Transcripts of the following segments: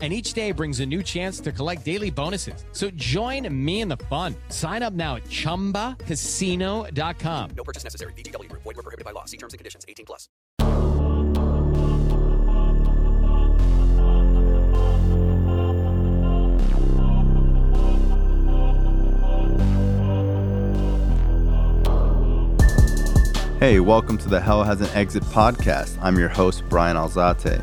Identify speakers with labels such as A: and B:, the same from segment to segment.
A: And each day brings a new chance to collect daily bonuses. So join me in the fun. Sign up now at chumbacasino.com.
B: No purchase necessary. VGW Group. Void were prohibited by law. See terms and conditions. 18 plus.
C: Hey, welcome to the Hell Has an Exit podcast. I'm your host, Brian Alzate.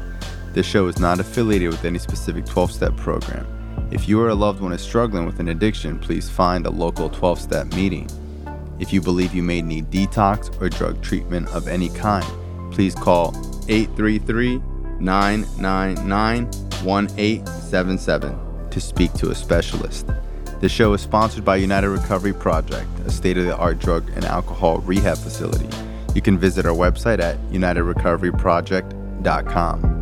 C: This show is not affiliated with any specific 12 step program. If you or a loved one is struggling with an addiction, please find a local 12 step meeting. If you believe you may need detox or drug treatment of any kind, please call 833 999 1877 to speak to a specialist. The show is sponsored by United Recovery Project, a state of the art drug and alcohol rehab facility. You can visit our website at unitedrecoveryproject.com.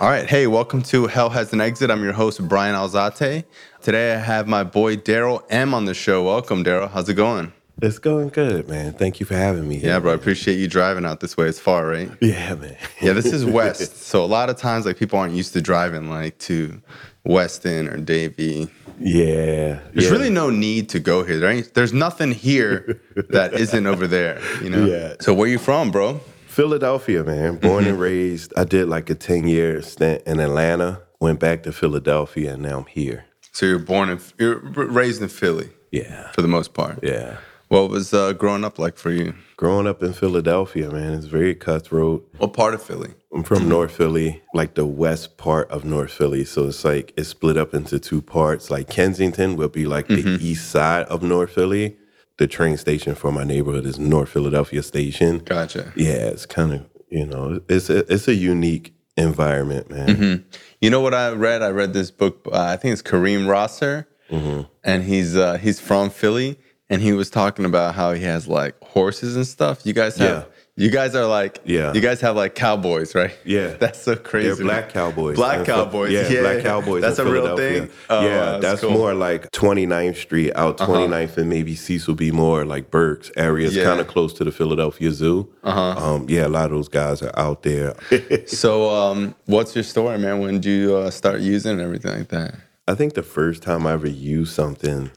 C: All right, hey, welcome to Hell Has an Exit. I'm your host, Brian Alzate. Today I have my boy Daryl M on the show. Welcome, Daryl. How's it going?
D: It's going good, man. Thank you for having me. Here,
C: Yeah, bro, I appreciate you driving out this way. It's far, right?
D: Yeah, man.
C: Yeah, this is west. so a lot of times, like people aren't used to driving like to Weston or Davie.
D: yeah.
C: There's
D: yeah.
C: really no need to go here. There ain't, there's nothing here that isn't over there. You know.
D: Yeah.
C: So where you from, bro?
D: Philadelphia, man. Born
C: Mm-hmm.
D: and raised. I did like a 10 year stint in Atlanta, went back to Philadelphia, and now I'm here.
C: So you're born in, you're raised in Philly
D: Yeah.
C: for the most part.
D: Yeah.
C: What was uh, growing up like for you?
D: Growing up in Philadelphia, man, it's very cutthroat.
C: What part of Philly?
D: I'm from North Philly, like the west part of North Philly. So it's like it's split up into two parts. Like Kensington will be like the east side of North Philly. The train station for my neighborhood is North Philadelphia Station.
C: Gotcha.
D: Yeah, it's kind of you know it's a it's a unique environment, man.
C: You know what I read? I read this book. Uh, I think it's Kareem Rosser,
D: Mm-hmm.
C: and he's uh, he's from Philly, and he was talking about how he has like horses and stuff. You guys have.
D: Yeah.
C: You guys are like,
D: Yeah.
C: You guys have like cowboys, right?
D: Yeah.
C: that's so crazy.
D: They're black cowboys.
C: Black
D: Phil-
C: cowboys.
D: Yeah,
C: Yeah,
D: black cowboys.
C: That's a real thing? Oh,
D: yeah,
C: that's
D: that's
C: cool. Uh-huh.
D: more like 29th Street out 29th and maybe Cecil B. Moore, like Burks areas,
C: Yeah.
D: kind of close to the Philadelphia Zoo. Uh-huh. Um, yeah, a lot of those guys are out there.
C: So, um, what's your story, man? When did you uh, start using and everything like that?
D: I think the first time I ever used something,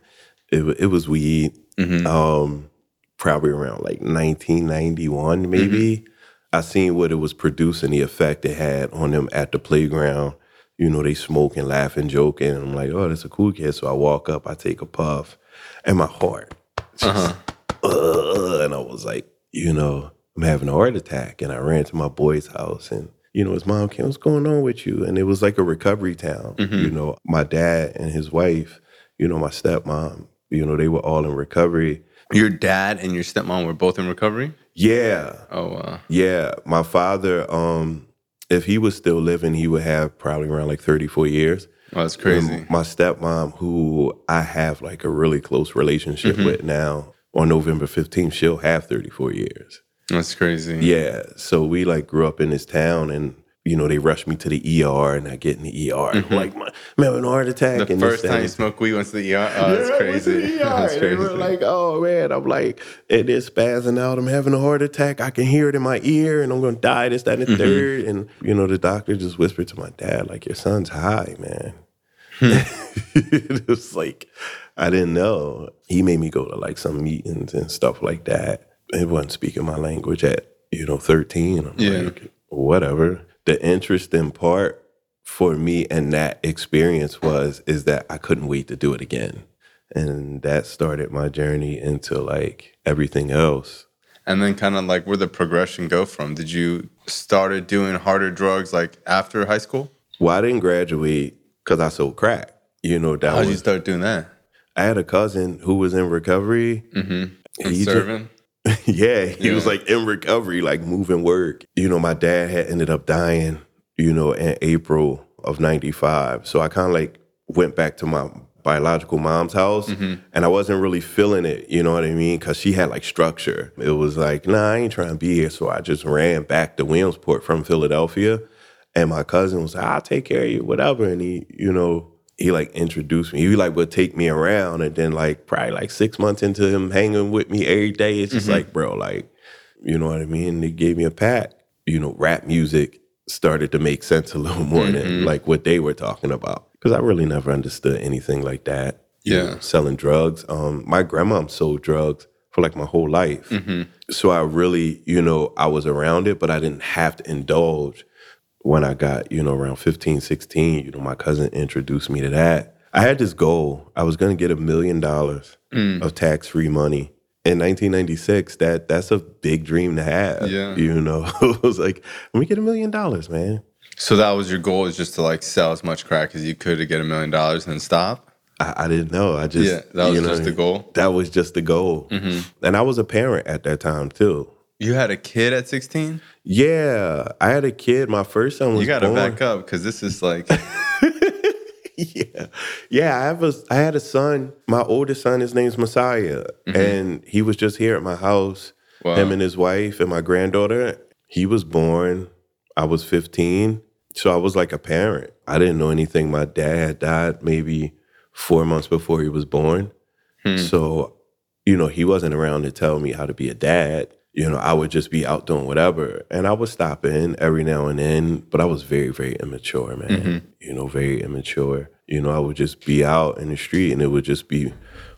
D: it, it was weed.
C: Mm-hmm.
D: Um, probably around like 1991, maybe.
C: Mm-hmm.
D: I seen what it was producing, the effect it had on them at the playground. You know, they smoking, laughing, joking. And I'm like, oh, that's a cool kid. So I walk up, I take a puff, and my heart, just, uh, and I was like, you know, I'm having a heart attack. And I ran to my boy's house and you know, his mom came, what's going on with you? And it was like a recovery town. You know, my dad and his wife, you know, my stepmom, you know, they were all in recovery.
C: Your dad and your stepmom were both in recovery.
D: Yeah.
C: Oh, uh,
D: Yeah. My father, um, if he was still living, he would have probably around like 34 years.
C: oh that's crazy.
D: And my stepmom, who I have like a really close relationship with now, on November 15th, she'll have 34 years.
C: That's crazy.
D: Yeah. So we like grew up in this town and you know, they rushed me to the ER and I get in the ER. I'm like, man, I'm having a heart attack.
C: The
D: and
C: first time you smoked weed went to the ER. Oh, that's
D: Yeah, I went to
C: crazy.
D: the ER.
C: That's
D: and They were
C: crazy.
D: like, oh man, I'm like, it is spazzing out. I'm having a heart attack. I can hear it in my ear and I'm going to die, this, that, and the
C: Mm-hmm.
D: third. And, you know, the doctor just whispered to my dad, like, your son's high, man.
C: Hmm.
D: it was like, I didn't know. He made me go to like some meetings and stuff like that. It wasn't speaking my language at, you know, 13. I'm
C: Yeah.
D: like, whatever. The interesting part for me and that experience was is that I couldn't wait to do it again. And that started my journey into like everything else.
C: And then kind of like where the progression go from? Did you started doing harder drugs like after high school?
D: Well, I didn't graduate because I sold crack. You know, that
C: How did you start doing that?
D: I had a cousin who was in recovery.
C: And
D: He just-
C: serving?
D: yeah, he was like in recovery, like moving work. You know, my dad had ended up dying, you know, in April of 95. So I kind of like went back to my biological mom's house, mm-hmm. and I wasn't really feeling it. You know what I mean? Because she had like structure. It was like, nah, I ain't trying to be here. So I just ran back to Williamsport from Philadelphia, and my cousin was like, "I'll take care of you, whatever." And he, you know, he like introduced me. He like would take me around, and then like probably like six months into him hanging with me every day, it's just mm-hmm. like, bro, like, you know what I mean? And he gave me a pat. You know, rap music started to make sense a little more than mm-hmm. like what they were talking about. Because I really never understood anything like that. You
C: Yeah.
D: know, selling drugs. Um, my grandmom sold drugs for like my whole life. Mm-hmm. So I really, you know, I was around it, but I didn't have to indulge when I got, you know, around 15, 16, you know, my cousin introduced me to that. I had this goal. I was going to get a million dollars of tax-free money. In 1996, that that's a big dream to have.
C: Yeah.
D: You know, it was like, let me get a million dollars, man.
C: So that was your goal is just to like sell as much crack as you could to get a million dollars and then stop?
D: I, I didn't know. I just,
C: Yeah, that was
D: you know
C: just the goal? Mm-hmm.
D: That was just the goal. And I was a parent at that time too.
C: You had a kid at 16?
D: Yeah, I had a kid. My first son was
C: You got to back up because this is like,
D: yeah, yeah. I have a. I had a son. My oldest son. His name's Messiah, mm-hmm. and he was just here at my house.
C: Wow.
D: Him and his wife and my granddaughter. He was born. I was fifteen, so I was like a parent. I didn't know anything. My dad died maybe four months before he was born, hmm. so you know he wasn't around to tell me how to be a dad. You know, I would just be out doing whatever, and I would stop in every now and then. But I was very, very immature, man. Mm-hmm. You know, very immature. You know, I would just be out in the street, and it would just be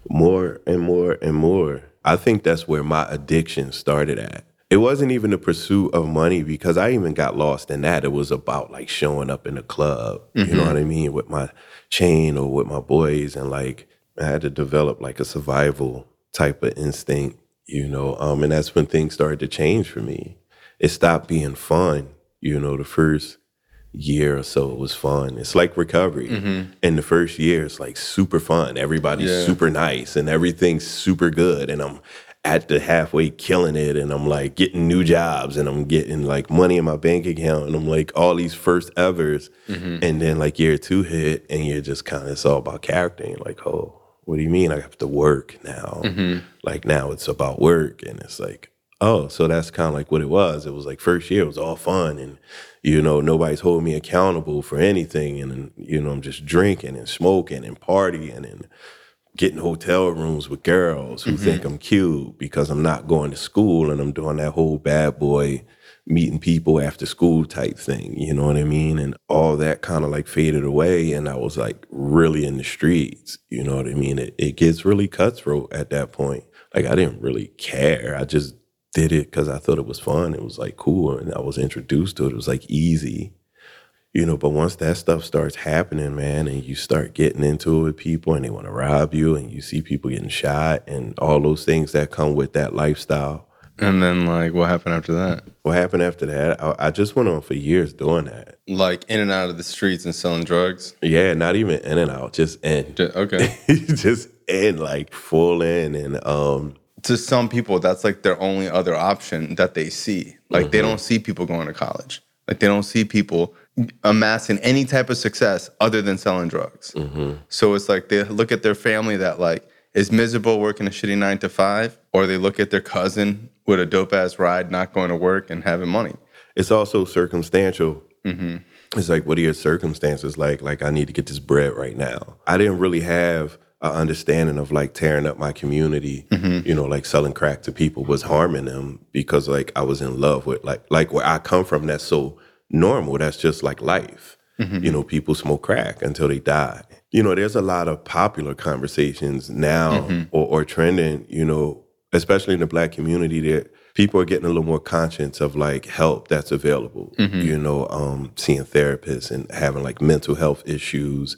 D: more and more and more. I think that's where my addiction started at. It wasn't even the pursuit of money because I even got lost in that. It was about like showing up in a club, you know mm-hmm. what I mean, with my chain or with my boys. And like I had to develop like a survival type of instinct, you know. Um, and that's when things started to change for me. It stopped being fun, you know, the first year or so it was fun. It's like recovery. In the first year, it's like super fun. Everybody's
C: Yeah.
D: super nice and everything's super good. And I'm at the halfway killing it and I'm like getting new jobs and I'm getting like money in my bank account and I'm like all these first evers. And then like year two hit and you're just kind of, it's all about character. And you're like, oh, what do you mean I have to work now? Mm-hmm. Like now it's about work. And it's like, oh, so that's kind of like what it was. It was like first year, it was all fun. And, you know, nobody's holding me accountable for anything. And, you know, I'm just drinking and smoking and partying and getting hotel rooms with girls who mm-hmm. think I'm cute because I'm not going to school and I'm doing that whole bad boy meeting people after school type thing, you know what I mean? And all that kind of like faded away and I was like really in the streets, you know what I mean? It, it gets really cutthroat at that point. Like I didn't really care. I just did it because I thought it was fun. It was like cool and I was introduced to it. It was like easy you know but once that stuff starts happening man and you start getting into it with people and they want to rob you and you see people getting shot and all those things that come with that lifestyle
C: and then like, what happened after that?
D: what happened after that i, I just went on for years doing that
C: Like in and out of the streets and selling drugs?
D: yeah not even in and out just in
C: Ju- Okay.
D: just in like full in and um
C: to some people, that's like their only other option that they see. Like they don't see people going to college. Like they don't see people amassing any type of success other than selling drugs. So it's like they look at their family that like is miserable working a shitty nine to five, or they look at their cousin with a dope ass ride, not going to work and having money.
D: it's also circumstantial. Mm-hmm. It's like, what are your circumstances like? Like, I need to get this bread right now. I didn't really have an understanding of like tearing up my community. Mm-hmm. You know, like selling crack to people was harming them because like I was in love with like like where I come from. That's so normal. That's just like life. Mm-hmm. You know, people smoke crack until they die. You know, there's a lot of popular conversations now or, or trending. You know, especially in the black community that people are getting a little more conscious of like help that's available you know um seeing therapists and having like mental health issues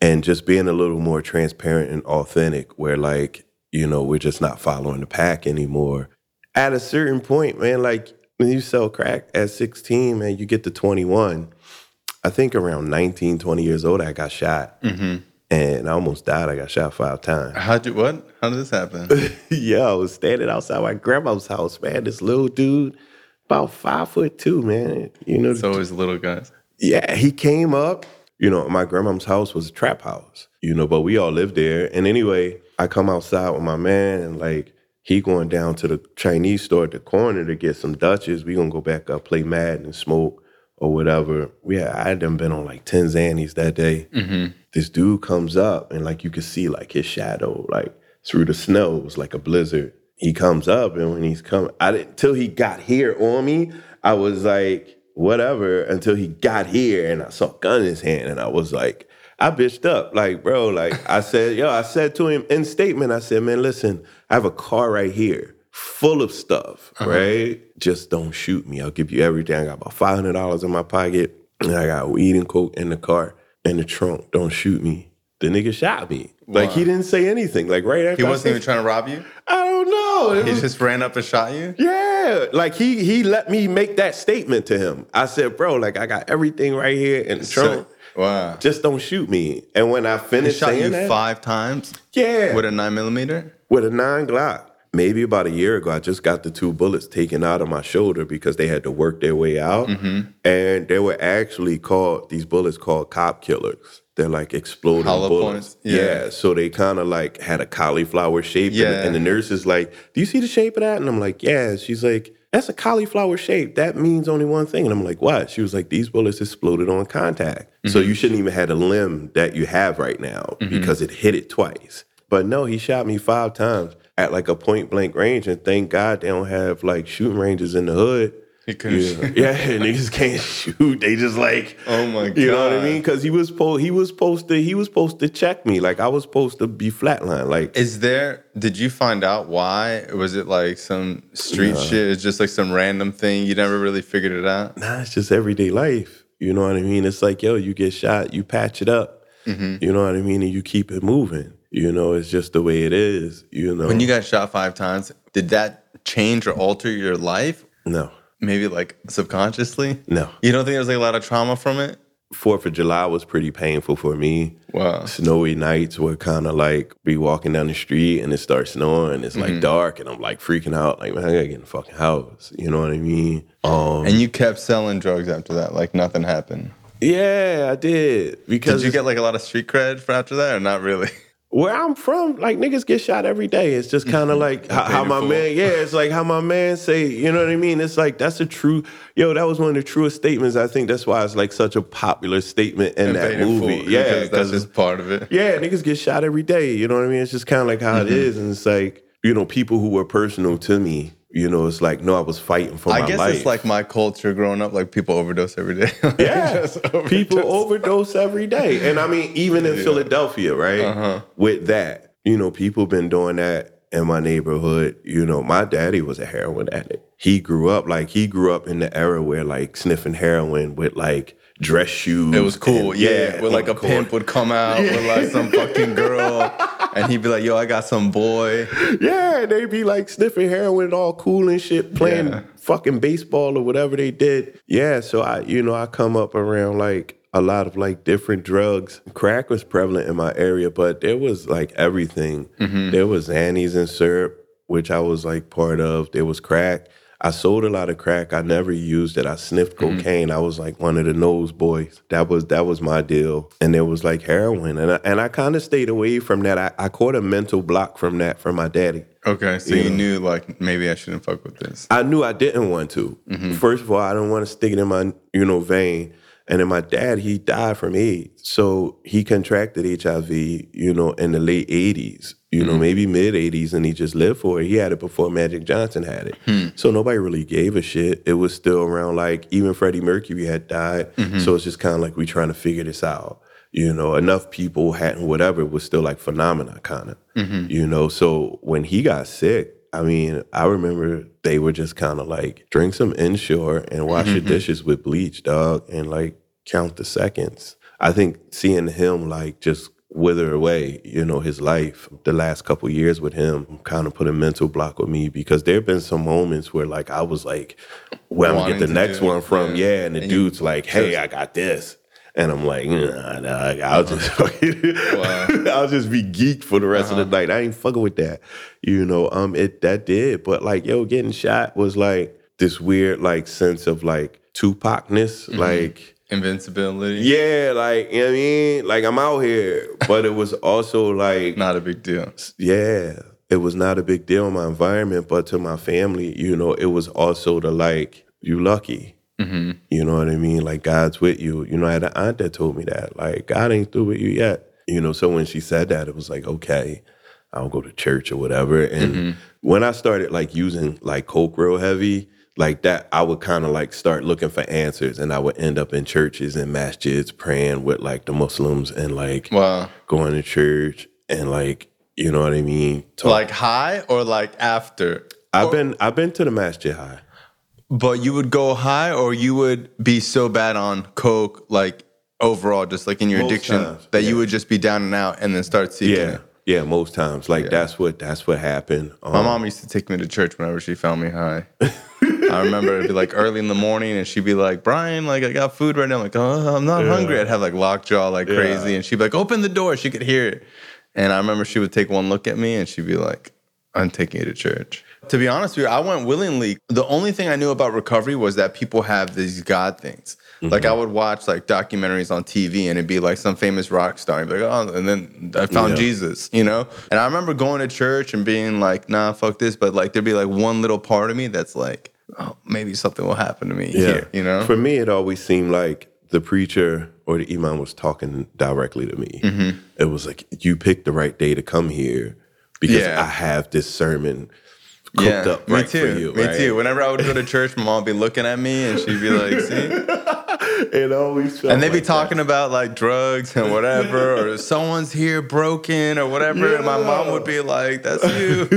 D: and just being a little more transparent and authentic where like you know we're just not following the pack anymore. At a certain point man like when you sell crack at 16 man you get to 21 i think around 19 20 years old i got shot and i almost died i got shot five times
C: How'd you what? How did this happen?
D: yeah, I was standing outside my grandma's house, man. This little dude, about five foot two, man. You know,
C: it's always little guys.
D: yeah, he came up You know, my grandma's house was a trap house, you know, but we all lived there. And anyway, I come outside with my man and like he going down to the Chinese store at the corner to get some Dutches. We gonna go back up, play Madden and smoke or whatever. We had, I had done been on like 10 Xannies that day. Mm-hmm. This dude comes up and like you could see like his shadow like through the snow. It was like a blizzard. He comes up and when he's coming, I didn't till he got here on me. I was like, whatever, until he got here and I saw a gun in his hand and I was like, I bitched up. Like, bro, like I said, yo, I said to him in statement, I said, man, listen, I have a car right here full of stuff, uh-huh. right? Just don't shoot me. I'll give you everything. I got about five hundred dollars in my pocket, and I got weed and coke in the car in the trunk. Don't shoot me. The nigga shot me. Like he didn't say anything. Like right after
C: He wasn't
D: said-
C: even trying to rob you.
D: I don't know. It
C: He
D: was-
C: just ran up and shot you.
D: yeah, like he he let me make that statement to him. I said, bro, like I got everything right here in the trunk.
C: So- wow.
D: Just don't shoot me. And when I
C: He
D: finished
C: shot
D: saying
C: you
D: that,
C: five times
D: yeah,
C: with a nine millimeter.
D: with a nine Glock. Maybe about a year ago, I just got the two bullets taken out of my shoulder because they had to work their way out,
C: Mm-hmm.
D: and they were actually called these bullets called cop killers. They're like exploding
C: Hollow
D: bullets.
C: Yeah.
D: Yeah. so they kind of like had a cauliflower shape. and-
C: Yeah.
D: and, the nurse is like, "Do you see the shape of that?" And I'm like, "Yeah." She's like, "That's a cauliflower shape. That means only one thing." And I'm like, "What?" She was like, "These bullets exploded on contact, so
C: Mm-hmm.
D: you shouldn't even have a limb that you have right now because it hit it twice." But no, he shot me five times at like a point blank range, and thank God they don't have like shooting ranges in the hood.
C: He couldn't
D: Yeah, yeah, niggas can't shoot. They just like,
C: Oh my god,
D: you know what I mean? Because he was po- he was supposed to he was supposed to check me. Like I was supposed to be flatline. Like
C: Is there? Did you find out why? Was it like some street shit? It's just like some random thing. You never really figured it out.
D: nah, it's just everyday life. You know what I mean? It's like yo, you get shot, you patch it up.
C: Mm-hmm.
D: You know what I mean, and you keep it moving. You know, it's just the way it is. You know,
C: When you got shot five times, did that change or alter your life?
D: no,
C: Maybe like subconsciously.
D: no.
C: You don't think there's like a lot of trauma from it?
D: Fourth of July was pretty painful for me.
C: Wow.
D: Snowy nights were kind of like be walking down the street and it starts snowing. It's
C: Mm-hmm.
D: like dark and I'm like freaking out. Like man, I gotta get in the fucking house. You know what I mean? Um,
C: And you kept selling drugs after that, like nothing happened.
D: yeah, I did because
C: Did you get like a lot of street cred for after that, or not really?
D: where I'm from, like niggas get shot every day. It's just kind of mm-hmm. like how, how my man, yeah, it's like how my man say, you know what I mean? It's like that's a true, yo, that was one of the truest statements. I think that's why it's like such a popular statement in that movie.
C: full,
D: yeah,
C: because that's just part of it.
D: yeah, niggas get shot every day. You know what I mean? It's just kind of like how it mm-hmm. is, and it's like you know people who were personal to me. You know, it's like no, I was fighting for.
C: I
D: my
C: guess
D: life.
C: it's like my culture growing up. Like people overdose every day. Like,
D: Yeah,
C: overdose.
D: people overdose every day, and I mean, even in Philadelphia, right?
C: Uh-huh.
D: With that, you know, people been doing that in my neighborhood. You know, my daddy was a heroin addict. He grew up like he grew up in the era where like sniffing heroin with like dress shoes.
C: It was cool,
D: and-
C: yeah. Where like a pimp would come out with like some fucking girl, and he'd be like, "Yo, I got some boy."
D: Yeah, they'd be like sniffing heroin all cool and shit, playing
C: Yeah.
D: fucking baseball or whatever they did. Yeah, so I, you know, I come up around like a lot of like different drugs. Crack was prevalent in my area, but there was like everything. Mm-hmm. There was Xannies and syrup, which I was like part of. There was crack. I sold a lot of crack. I never used it. I sniffed mm-hmm. cocaine. I was like one of the nose boys. That was that was my deal. And there was like heroin, and I, and I kind of stayed away from that. I, I caught a mental block from that from my daddy.
C: Okay, so you
D: Yeah.
C: knew like maybe I shouldn't fuck with this.
D: I knew I didn't want to. Mm-hmm. First of all, I don't want to stick it in my you know vein. And then my dad, he died from AIDS, so he contracted HIV, you know, in the late '80s, you know, mm-hmm. maybe mid '80s, and he just lived for it. He had it before Magic Johnson had it, hmm. so nobody really gave a shit. It was still around, like even Freddie Mercury had died, mm-hmm. so it's just kind of like we're trying to figure this out. You know, enough people hadn't whatever it was still like phenomena kind of. Mm-hmm. You know, so when he got sick, I mean, I remember they were just kind of like drink some Ensure and wash your dishes with bleach, dog, and like count the seconds. I think seeing him like just wither away, you know, his life, the last couple years with him kind of put a mental block with me because there have been some moments where like I was like, where I'm gonna get the next
C: do
D: one from?
C: yeah.
D: Yeah, and the
C: And
D: dude's like, hey, I got this. And I'm like, nah, dog, I'll just fucking, I'll just be geeked for the rest of the night. I ain't fucking with that, you know. Um, it that did, but like, yo, getting shot was like this weird like sense of like Tupacness. Like
C: Invincibility.
D: Yeah, like you know what I mean, like I'm out here, but it was also like
C: Not a big deal.
D: yeah, it was not a big deal in my environment, but to my family, you know, it was also the like, you lucky. Mm-hmm. You know what I mean? Like God's with you. You know, I had an aunt that told me that. Like, God ain't through with you yet. You know, so when she said that, it was like, okay, I'll go to church or whatever. And mm-hmm. when I started like using like Coke real heavy, like that, I would kind of like start looking for answers and I would end up in churches and masjids praying with like the Muslims and like
C: Wow.
D: going to church and like, you know what I mean? Talk-
C: Like high or like after?
D: I've been I've been to the masjid high.
C: But you would go high or you would be so bad on coke, like overall, just like in your
D: Most
C: addiction,
D: times,
C: that
D: yeah.
C: you would just be down and out and then start seeking
D: Yeah.
C: it.
D: Yeah, most times. Like
C: Yeah.
D: that's what that's what happened.
C: My
D: Um,
C: mom used to take me to church whenever she found me high. I remember it'd be like early in the morning and she'd be like, Brian, like I got food right now. I'm like, oh, I'm not hungry. I'd have like lockjaw like crazy. And she'd be like, open the door. She could hear it. And I remember she would take one look at me and she'd be like, I'm taking you to church. To be honest with you, I went willingly. The only thing I knew about recovery was that people have these God things. Mm-hmm. Like I would watch like documentaries on TV and it'd be like some famous rock star. And be like, oh, and then I found
D: Yeah.
C: Jesus, you know? And I remember going to church and being like, nah, fuck this. But like there'd be like one little part of me that's like, oh, maybe something will happen to me here, you know?
D: For me, it always seemed like the preacher or the imam was talking directly to me.
C: Mm-hmm.
D: It was like you picked the right day to come here because
C: Yeah.
D: I have this sermon cooked up
C: me
D: right
C: too.
D: for you.
C: me
D: right?
C: too. Whenever I would go to church, my mom would be looking at me and she'd be like, see?
D: It always felt
C: And they'd be
D: like that.
C: talking about like drugs and whatever, or someone's here broken or whatever. And my mom would be like, that's you.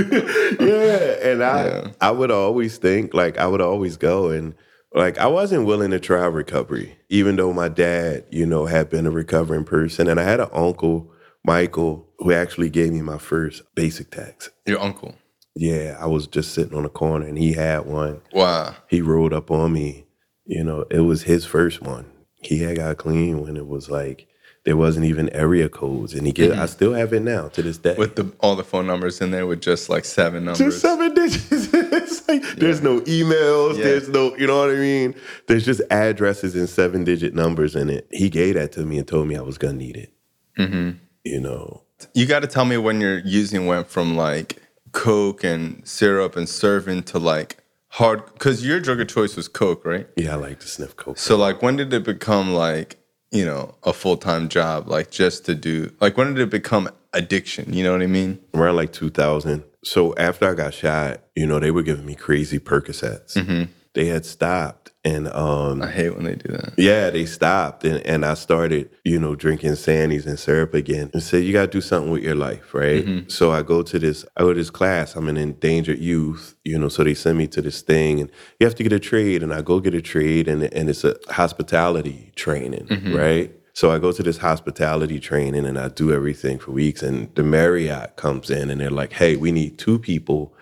D: yeah, and I
C: Yeah.
D: I would always think like I would always go and like I wasn't willing to try recovery, even though my dad, you know, had been a recovering person, and I had an uncle, Michael, who actually gave me my first basic text.
C: Your uncle.
D: Yeah, I was just sitting on the corner and he had one.
C: Wow.
D: He rolled up on me. You know, it was his first one. He had got clean when it was like there wasn't even area codes, and he get. I still have it now to this day.
C: With the all the phone numbers in there with just like seven numbers.
D: just seven digits. it's like there's no emails.
C: Yeah.
D: There's no, you know what I mean. There's just addresses and seven digit numbers in it. He gave that to me and told me I was gonna need it.
C: Mm-hmm.
D: You know,
C: You got to tell me when you're using went from like coke and syrup and serving to like hard, because your drug of choice was coke, right?
D: yeah, I like to sniff coke.
C: So like, when did it become like you know a full time job, like just to do? Like, when did it become addiction? You know what I mean?
D: around like 2000. So after I got shot, you know, they were giving me crazy Percocets.
C: Mm-hmm.
D: They had stopped, and um,
C: I hate when they do that.
D: Yeah, they stopped and, and I started, you know, drinking Xannies and syrup again and said, you got to do something with your life, right? So I go to this, I go to this class. I'm an endangered youth, you know, so they send me to this thing and you have to get a trade and I go get a trade and, and it's a hospitality training, right? So I go to this hospitality training and I do everything for weeks and the Marriott comes in and they're like, hey, we need two people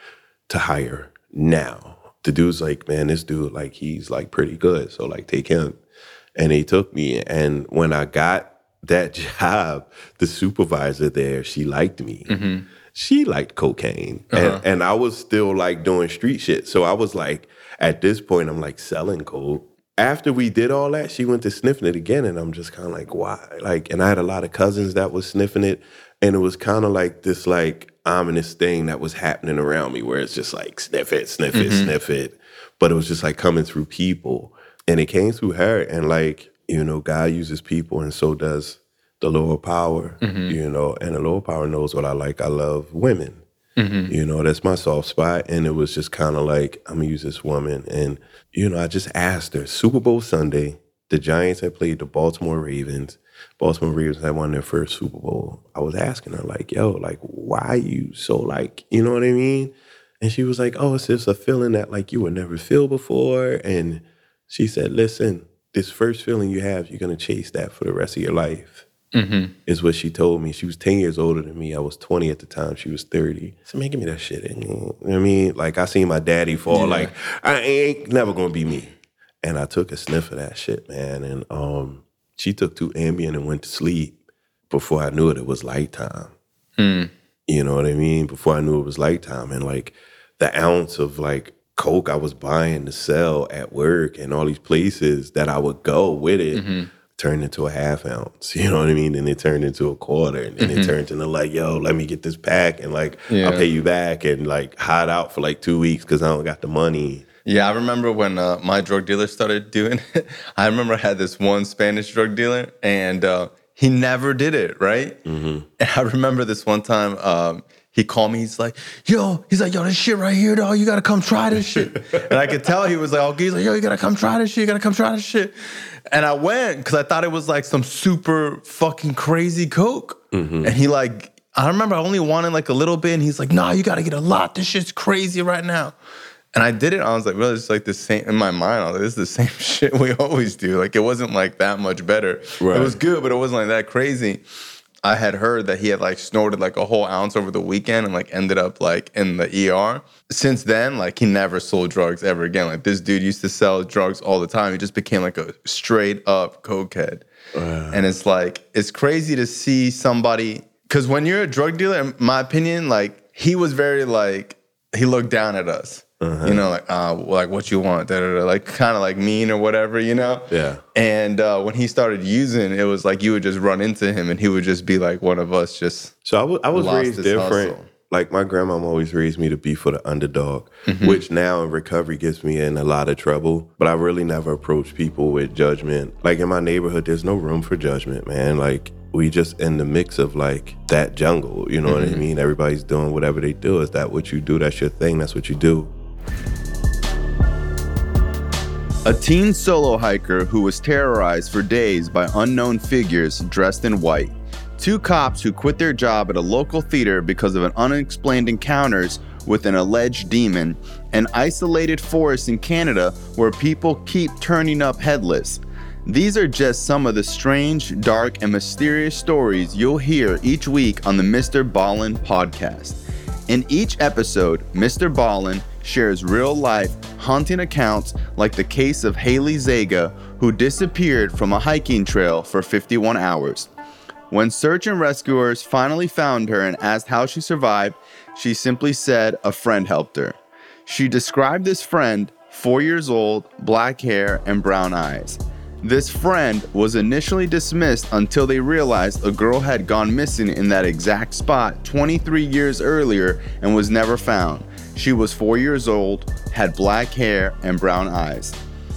D: to hire now. The dude's like, man, this dude, like, he's like pretty good. So like take him. And he took me. And when I got that job, the supervisor there, she liked me. Mm-hmm. She liked cocaine. And uh-huh. and I was still like doing street shit. So I was like, at this point, I'm like selling coke. After we did all that, she went to sniffing it again, and I'm just kind of like, why? Like, and I had a lot of cousins that was sniffing it, and it was kind of like this like ominous thing that was happening around me, where it's just like sniff it, sniff it, mm-hmm. sniff it, but it was just like coming through people, and it came through her, and like you know, God uses people, and so does the lower power, mm-hmm. you know, and the lower power knows what I like. I love women. Mm-hmm. You know, that's my soft spot. And it was just kind of like, I'm gonna use this woman. And, you know, I just asked her, Super Bowl Sunday, the Giants had played the Baltimore Ravens. Baltimore Ravens had won their first Super Bowl. I was asking her, like, yo, like, why you so like, you know what I mean? And she was like, oh, it's just a feeling that like you would never feel before. And she said, listen, this first feeling you have, you're gonna chase that for the rest of your life is what she told me. She was 10 years older than me. I was 20 at the time. She was 30. So man, give me that shit. You know what I mean? Like I seen my daddy fall. Like I ain't never gonna be me. And I took a sniff of that shit, man. And um, she took two Ambien and went to sleep. Before I knew it, it was light time. Hmm. You know what I mean? Before I knew it was light time. And like the ounce of like coke I was buying to sell at work and all these places that I would go with it mm-hmm. turned into a half ounce. You know what I mean? And it turned into a quarter. And then it mm-hmm. turned into like, yo, let me get this pack and like
C: Yeah.
D: I'll pay you back and like hide out for like two weeks because I don't got the money.
C: Yeah, I remember when uh, my drug dealer started doing it. I remember I had this one Spanish drug dealer, and uh, he never did it, right? And I remember this one time, um, he called me. He's like, "Yo," he's like, "Yo, this shit right here, dog. You gotta come try this shit." and I could tell he was like, "Okay." He's like, "Yo, you gotta come try this shit. You gotta come try this shit." And I went because I thought it was like some super fucking crazy coke, and he like. I remember I only wanted like a little bit, and he's like, "Nah, you gotta get a lot. This shit's crazy right now." And I did it. I was like, really, it's like the same in my mind. I was like, this is the same shit we always do. Like, it wasn't like that much better.
D: Right.
C: It was good, but it wasn't like that crazy. I had heard that he had like snorted like a whole ounce over the weekend and like ended up like in the ER. Since then, like he never sold drugs ever again. Like this dude used to sell drugs all the time. He just became like a straight up cokehead. And it's like it's crazy to see somebody because when you're a drug dealer, in my opinion, like he was very like he looked down at us. You know, like uh, like what you want, da, da, da, like kind of like mean or whatever, you know.
D: Yeah.
C: And uh, when he started using, it was like you would just run into him, and he would just be like one of us. Just
D: So I was, I was raised different.
C: hustle.
D: Like my grandmom always raised me to be for the underdog,
C: Mm-hmm.
D: which now in recovery gets me in a lot of trouble. But I really never approach people with judgment. Like in my neighborhood, there's no room for judgment, man. Like we just in the mix of like that jungle. You know what I
C: Mm-hmm.
D: mean? Everybody's doing whatever they do. Is that what you do? That's your thing. That's what you do.
E: A teen solo hiker who was terrorized for days by unknown figures dressed in white. Two cops who quit their job at a local theater because of an unexplained encounters with an alleged demon. An isolated forest in Canada where people keep turning up headless. These are just some of the strange, dark, and mysterious stories you'll hear each week on the MrBallen podcast. In each episode, MrBallen shares real life haunting accounts like the case of Haley Zega, who disappeared from a hiking trail for 51 hours. When search and rescuers finally found her and asked how she survived, she simply said a friend helped her. She described this friend, four years old, black hair, and brown eyes. This friend was initially dismissed until they realized a girl had gone missing in that exact spot 23 years earlier and was never found. She was four years old, had black hair, and brown eyes.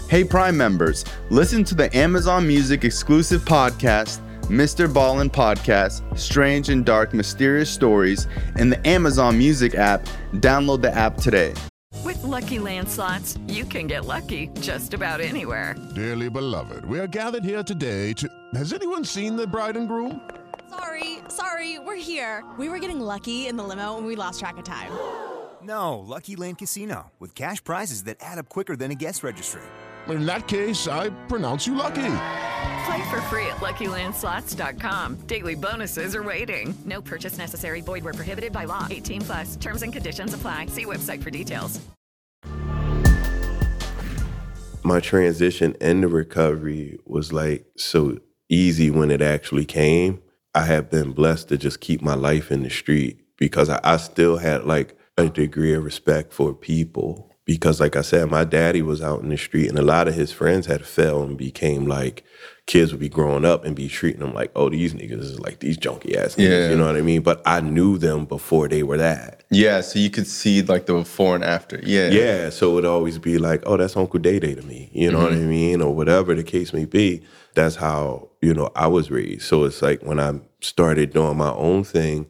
E: Hey, Prime members, listen to the Amazon Music exclusive podcast, MrBallen Podcast, Strange and Dark Mysterious Stories, in the Amazon Music app. Download the app today.
F: With Lucky Land slots, you can get lucky just about anywhere.
G: Dearly beloved, we are gathered here today to. Has anyone seen the bride and groom?
H: Sorry, sorry, we're here. We were getting lucky in the limo and we lost track of time.
I: No, Lucky Land Casino, with cash prizes that add up quicker than a guest registry.
G: In that case, I pronounce you lucky.
F: Play for free at LuckyLandSlots.com. Daily bonuses are waiting. No purchase necessary. Void where prohibited by law. 18 plus. Terms and conditions apply. See website for details.
D: my transition into recovery was like so easy when it actually came. I have been blessed to just keep my life in the street because I, I still had like a degree of respect for people. Because, like I said, my daddy was out in the street, and a lot of his friends had fell and became like kids would be growing up and be treating them like, oh, these niggas is like these junky ass niggas.
C: Yeah.
D: You know what I mean? But I knew them before they were that.
C: yeah, so you could see like the before and after. Yeah,
D: Yeah, so it would always be like, oh, that's Uncle Day Day to me. You know what I mm-hmm. mean? Or whatever the case may be. That's how, you know, I was raised. So it's like when I started doing my own thing,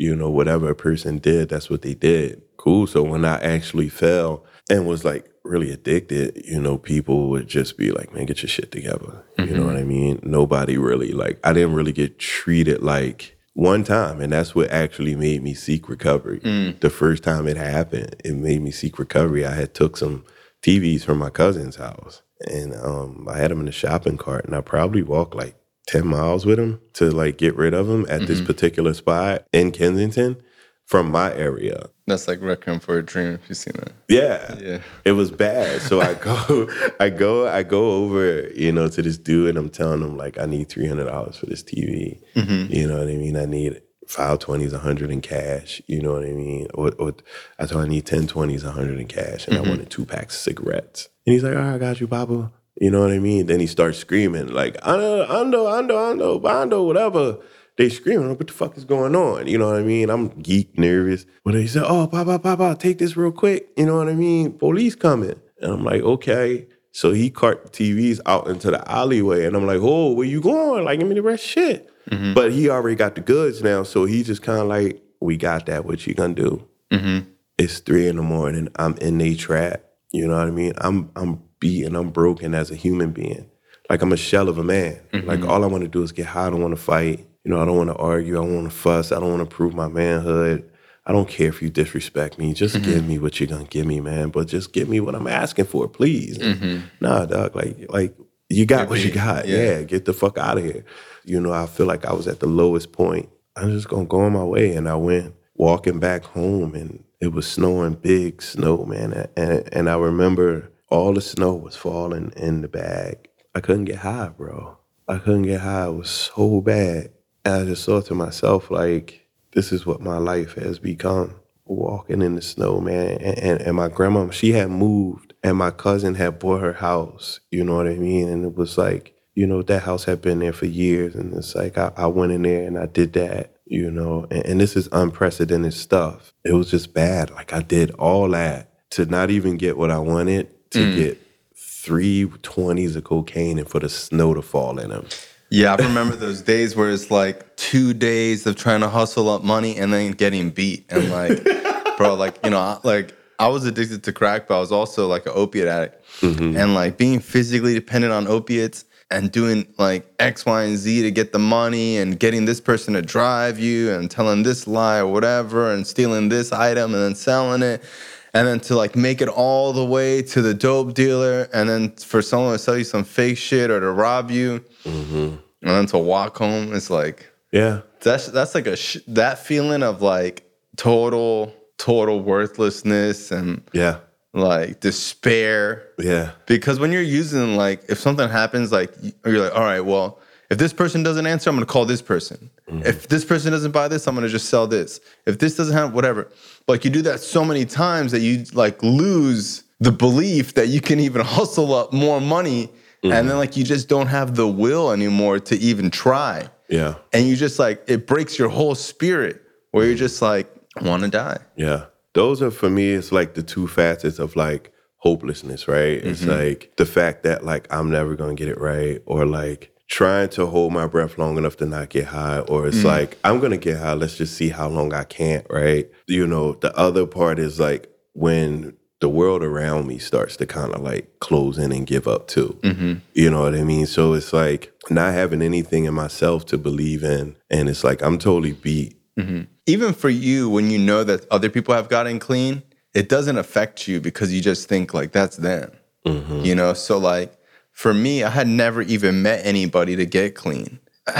D: you know, whatever a person did, that's what they did. Cool. So when I actually fell and was like really addicted, you know, people would just be like, man, get your shit together. You know what I mean? Nobody really, like, I didn't really get treated like, one time, and that's what actually made me seek recovery. The first time it happened, it made me seek recovery. I had took some TVs from my cousin's house, and um, I had them in the shopping cart, and I probably walked like ten miles with him to like get rid of him at this particular spot in Kensington from my area.
C: that's like Requiem for a Dream. If you've seen that,
D: Yeah.
C: Yeah.
D: It was bad. So I go, I go, I go over, you know, to this dude and I'm telling him like I need three hundred dollars for this TV.
C: Mm-hmm.
D: You know what I mean? I need five twenties, a hundred in cash. You know what I mean? Or, or I told him I need 10 20s, a hundred in cash, and I wanted two packs of cigarettes. And he's like, "All right, I got you, Papa." You know what I mean? Then he starts screaming like, "Ando, ando, ando, ando, bando, whatever." They screaming, what the fuck is going on? You know what I mean? I'm geek nervous. But he said, Oh, Papa, Papa, take this real quick. You know what I mean? Police coming. And I'm like, okay. So he cart TVs out into the alleyway. And I'm like, oh, where you going? Like, give me the rest shit. Mm-hmm. But he already got the goods now. So he just kind of like, we got that. What you gonna do? Mm-hmm. It's three in the morning. I'm in a trap. You know what I mean? I'm I'm beaten. I'm broken as a human being. Like I'm a shell of a man. Mm-hmm. Like all I want to do is get high. I don't want to fight. You know, I don't want to argue. I don't want to fuss. I don't want to prove my manhood. I don't care if you disrespect me. Just mm-hmm. give me what you're gonna give me, man. But just give me what I'm asking for, please. Mm-hmm. Nah, dog. Like, like you got what you got.
C: yeah.
D: Yeah. get the fuck out of here. You know, I feel like I was at the lowest point. I'm just gonna go on my way, and I went walking back home, and it was snowing, big snow, man. And and I remember all the snow was falling in the bag. I couldn't get high, bro. I couldn't get high. It was so bad. And I just thought to myself, like, this is what my life has become. Walking in the snow, man. And, and, and my grandma, she had moved, and my cousin had bought her house. You know what I mean? And it was like, you know, that house had been there for years. And it's like, I, I went in there and I did that, you know, and, and this is unprecedented stuff. It was just bad. Like, I did all that to not even get what I wanted, to hmm. get three 20s of cocaine and for the snow to fall in them.
C: Yeah, I remember those days where it's like two days of trying to hustle up money and then getting beat. And like, bro, like, you know, I- like I was addicted to crack, but I was also like an opiate addict. Mm-hmm. And like being physically dependent on opiates and doing like X, Y, and Z to get the money and getting this person to drive you and telling this lie or whatever and stealing this item and then selling it. And then to like make it all the way to the dope dealer and then for someone to sell you some fake shit or to rob you mm-hmm. and then to walk home it's like
D: Yeah.
C: that's that's like a sh- that feeling of like total total worthlessness and
D: Yeah.
C: like despair
D: Yeah.
C: because when you're using like if something happens like you're like all right well if this person doesn't answer i'm to call this person Mm-hmm. if this person doesn't buy this i'm going to just sell this. If this doesn't have whatever. Like you do that so many times that you like lose the belief that you can even hustle up more money and then mm-hmm. like you just don't have the will anymore to even try.
D: Yeah.
C: and you just like it breaks your whole spirit where you're mm-hmm. just like want to die.
D: Yeah. Those are for me, it's like the two facets of like hopelessness, right? It's like the fact that like I'm never gonna get it right, or like trying to hold my breath long enough to not get high, or it's mm. like I'm gonna get high, let's just see how long I can't, right? You know, the other part is like when the world around me starts to kind of like close in and give up too. Mm-hmm. You know what I mean? So it's like not having anything in myself to believe in. And it's like I'm totally beat. Mm-hmm.
C: even for you when you know that other people have gotten clean it doesn't affect you because you just think like that's them mm-hmm. you know so like for me i had never even met anybody to get clean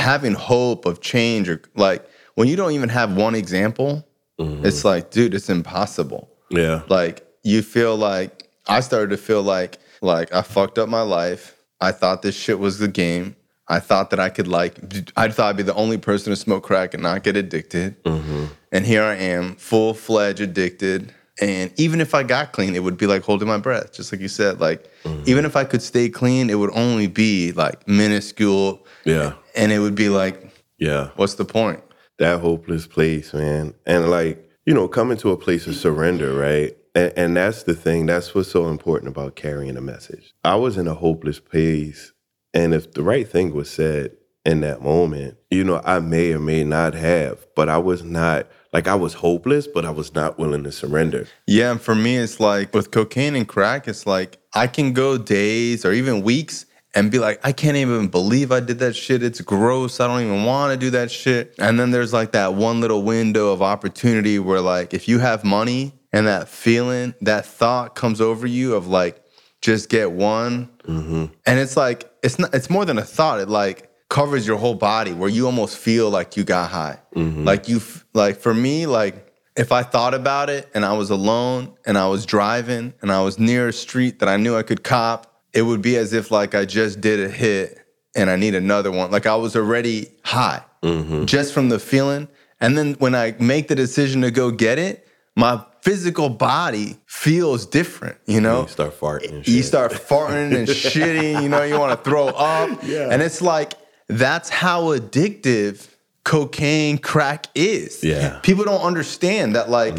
C: having hope of change or like when you don't even have one example mm-hmm. it's like dude it's impossible
D: Yeah.
C: like you feel like I started to feel like like I fucked up my life. I thought this shit was the game. I thought that I could like I thought I'd be the only person to smoke crack and not get addicted. Mm-hmm. And here I am, full fledged addicted. And even if I got clean, it would be like holding my breath, just like you said. Like mm-hmm. even if I could stay clean, it would only be like minuscule.
D: Yeah.
C: And it would be like,
D: Yeah.
C: what's the point?
D: that hopeless place, man. And like, you know, coming to a place of surrender, right? And, and that's the thing. That's what's so important about carrying a message. I was in a hopeless place. And if the right thing was said in that moment, you know, I may or may not have, but I was not, like, I was hopeless, but I was not willing to surrender.
C: Yeah, and for me, it's like with cocaine and crack, it's like I can go days or even weeks and be like, I can't even believe I did that shit. It's gross. I don't even want to do that shit. And then there's like that one little window of opportunity where, like, if you have money and that feeling, that thought comes over you of like, just get one. Mm-hmm. And it's like, it's not, it's more than a thought. It like covers your whole body where you almost feel like you got high. Mm-hmm. Like you, like for me, like, if I thought about it and I was alone and I was driving and I was near a street that I knew I could cop, it would be as if like I just did a hit and I need another one. Like I was already high mm-hmm. just from the feeling. And then when I make the decision to go get it, my physical body feels different, you know?
D: You start farting and
C: You start farting and shitting, you know, you want to throw up.
D: Yeah.
C: And it's like, that's how addictive cocaine, crack is.
D: Yeah.
C: People don't understand that, like,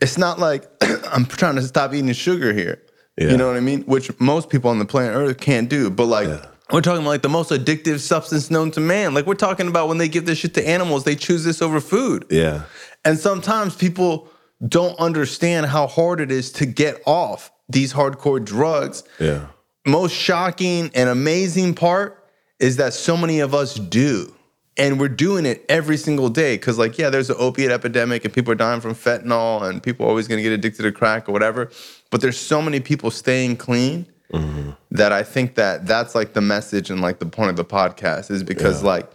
C: it's not like I'm trying to stop eating sugar here.
D: Yeah.
C: You know what I mean? Which most people on the planet Earth can't do. But like, we're talking about like the most addictive substance known to man. Like, we're talking about when they give this shit to animals, they choose this over food.
D: Yeah.
C: And sometimes people don't understand how hard it is to get off these hardcore drugs.
D: Yeah.
C: Most shocking and amazing part is that so many of us do. And we're doing it every single day. Cause, like, yeah, there's an opiate epidemic and people are dying from fentanyl and people are always gonna get addicted to crack or whatever. But there's so many people staying clean mm-hmm. that I think that that's like the message and like the point of the podcast is because, like,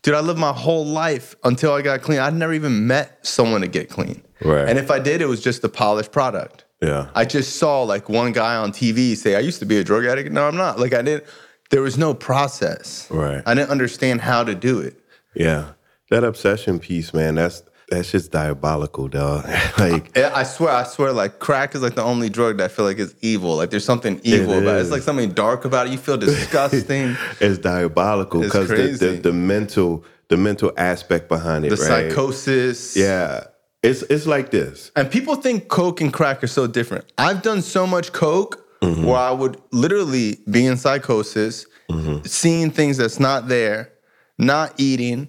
C: dude, I lived my whole life until I got clean. I'd never even met someone to get clean.
D: Right.
C: And if I did, it was just a polished product.
D: Yeah.
C: I just saw like one guy on TV say, I used to be a drug addict. No, I'm not. Like I didn't, there was no process.
D: Right.
C: I didn't understand how to do it.
D: Yeah. That obsession piece, man, that's that's just diabolical, dog. like
C: Yeah, I swear, I swear, like crack is like the only drug that I feel like is evil. Like there's something evil about it. It's like something dark about it. You feel disgusting.
D: it's diabolical because the, the, the mental the mental aspect behind it,
C: the
D: right?
C: psychosis.
D: Yeah. It's it's like this.
C: And people think coke and crack are so different. I've done so much coke Mm-hmm. where I would literally be in psychosis, mm-hmm. seeing things that's not there, not eating.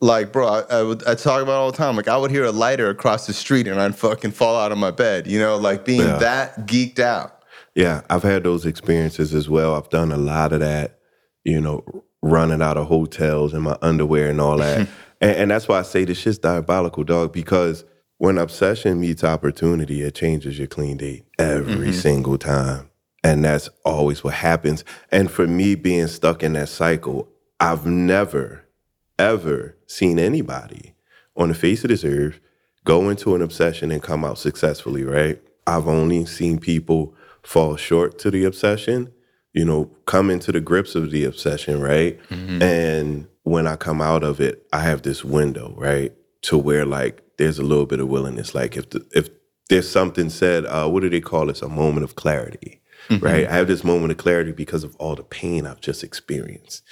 C: Like, bro, I, I would I talk about it all the time. Like, I would hear a lighter across the street and I'd fucking fall out of my bed. You know, like being
D: Yeah.
C: that geeked out.
D: Yeah, I've had those experiences as well. I've done a lot of that, you know, running out of hotels in my underwear and all that. and, and that's why I say this shit's diabolical, dog, because when obsession meets opportunity, it changes your clean date every mm-hmm. single time. And that's always what happens. And for me being stuck in that cycle, I've never, ever seen anybody on the face of this earth go into an obsession and come out successfully, right? I've only seen people fall short to the obsession, you know, come into the grips of the obsession, right? And when I come out of it, I have this window, right? To where like there's a little bit of willingness. Like if the, if there's something said, uh, what do they call this? A moment of clarity, Mm-hmm. right? I have this moment of clarity because of all the pain I've just experienced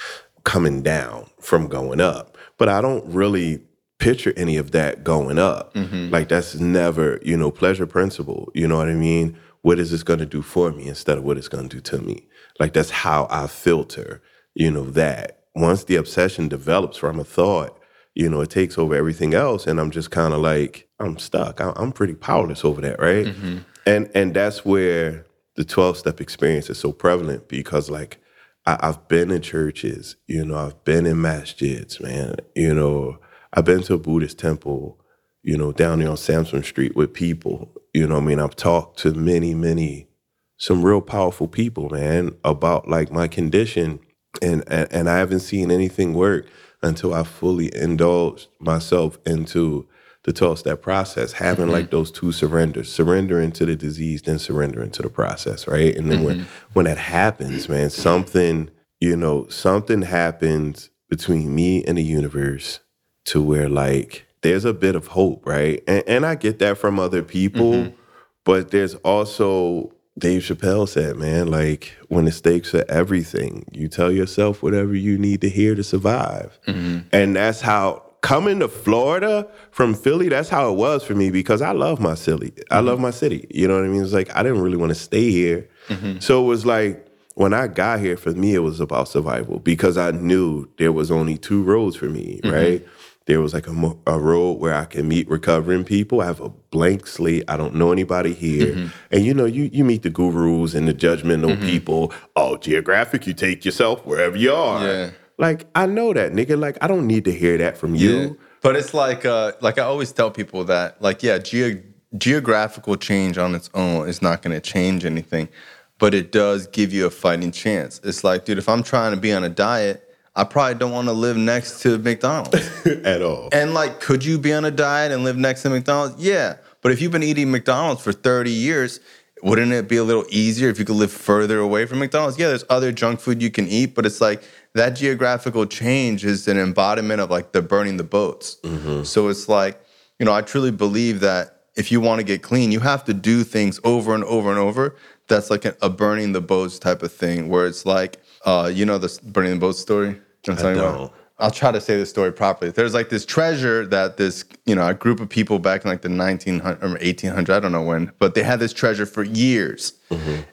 D: coming down from going up. But I don't really picture any of that going up. Mm-hmm. Like that's never, you know, pleasure principle. You know what I mean? What is this going to do for me instead of what it's going to do to me? Like that's how I filter, you know, that. Once the obsession develops from a thought, you know, it takes over everything else, and I'm just kind of like I'm stuck. I'm pretty powerless over that, right? Mm-hmm. And and that's where the 12 step experience is so prevalent because like I, I've been in churches, you know, I've been in masjids, man. You know, I've been to a Buddhist temple, you know, down there on Sansom Street with people. You know, I mean, I've talked to many, many, some real powerful people, man, about like my condition, and and, and I haven't seen anything work until I fully indulged myself into the 12 step process, having mm-hmm. like those two surrenders, surrendering to the disease, then surrendering to the process, right? And then when mm-hmm. when that happens, man, something, you know, something happens between me and the universe to where like there's a bit of hope, right? And, and I get that from other people, mm-hmm. but there's also Dave Chappelle said, man, like when the stakes are everything, you tell yourself whatever you need to hear to survive. And that's how coming to Florida from Philly, that's how it was for me because I love my city. I mm-hmm. love my city. You know what I mean? It's like I didn't really want to stay here. Mm-hmm. So it was like when I got here, for me, it was about survival because I knew there was only two roads for me, mm-hmm. right? There was like a, a road where I can meet recovering people. I have a blank slate. I don't know anybody here. And you know, you you meet the gurus and the judgmental people. Oh, geographic, you take yourself wherever you are.
C: Yeah.
D: Like, I know that, nigga. Like, I don't need to hear that from you.
C: But it's like, uh, like I always tell people that, like, yeah, geo- geographical change on its own is not going to change anything, but it does give you a fighting chance. It's like, dude, if I'm trying to be on a diet, I probably don't want to live next to McDonald's.
D: At all.
C: and like, could you be on a diet and live next to McDonald's? Yeah. But if you've been eating McDonald's for 30 years, wouldn't it be a little easier if you could live further away from McDonald's? Yeah, there's other junk food you can eat, but it's like that geographical change is an embodiment of like the burning the boats. So it's like, you know, I truly believe that if you want to get clean, you have to do things over and over and over. That's like a, burning the boats type of thing, where it's like, uh, you know, the burning the boats story. I'm
D: I don't.
C: I'll try to say the story properly. There's like this treasure that this, you know, a group of people back in like the 1900 or 1800, I don't know when, but they had this treasure for years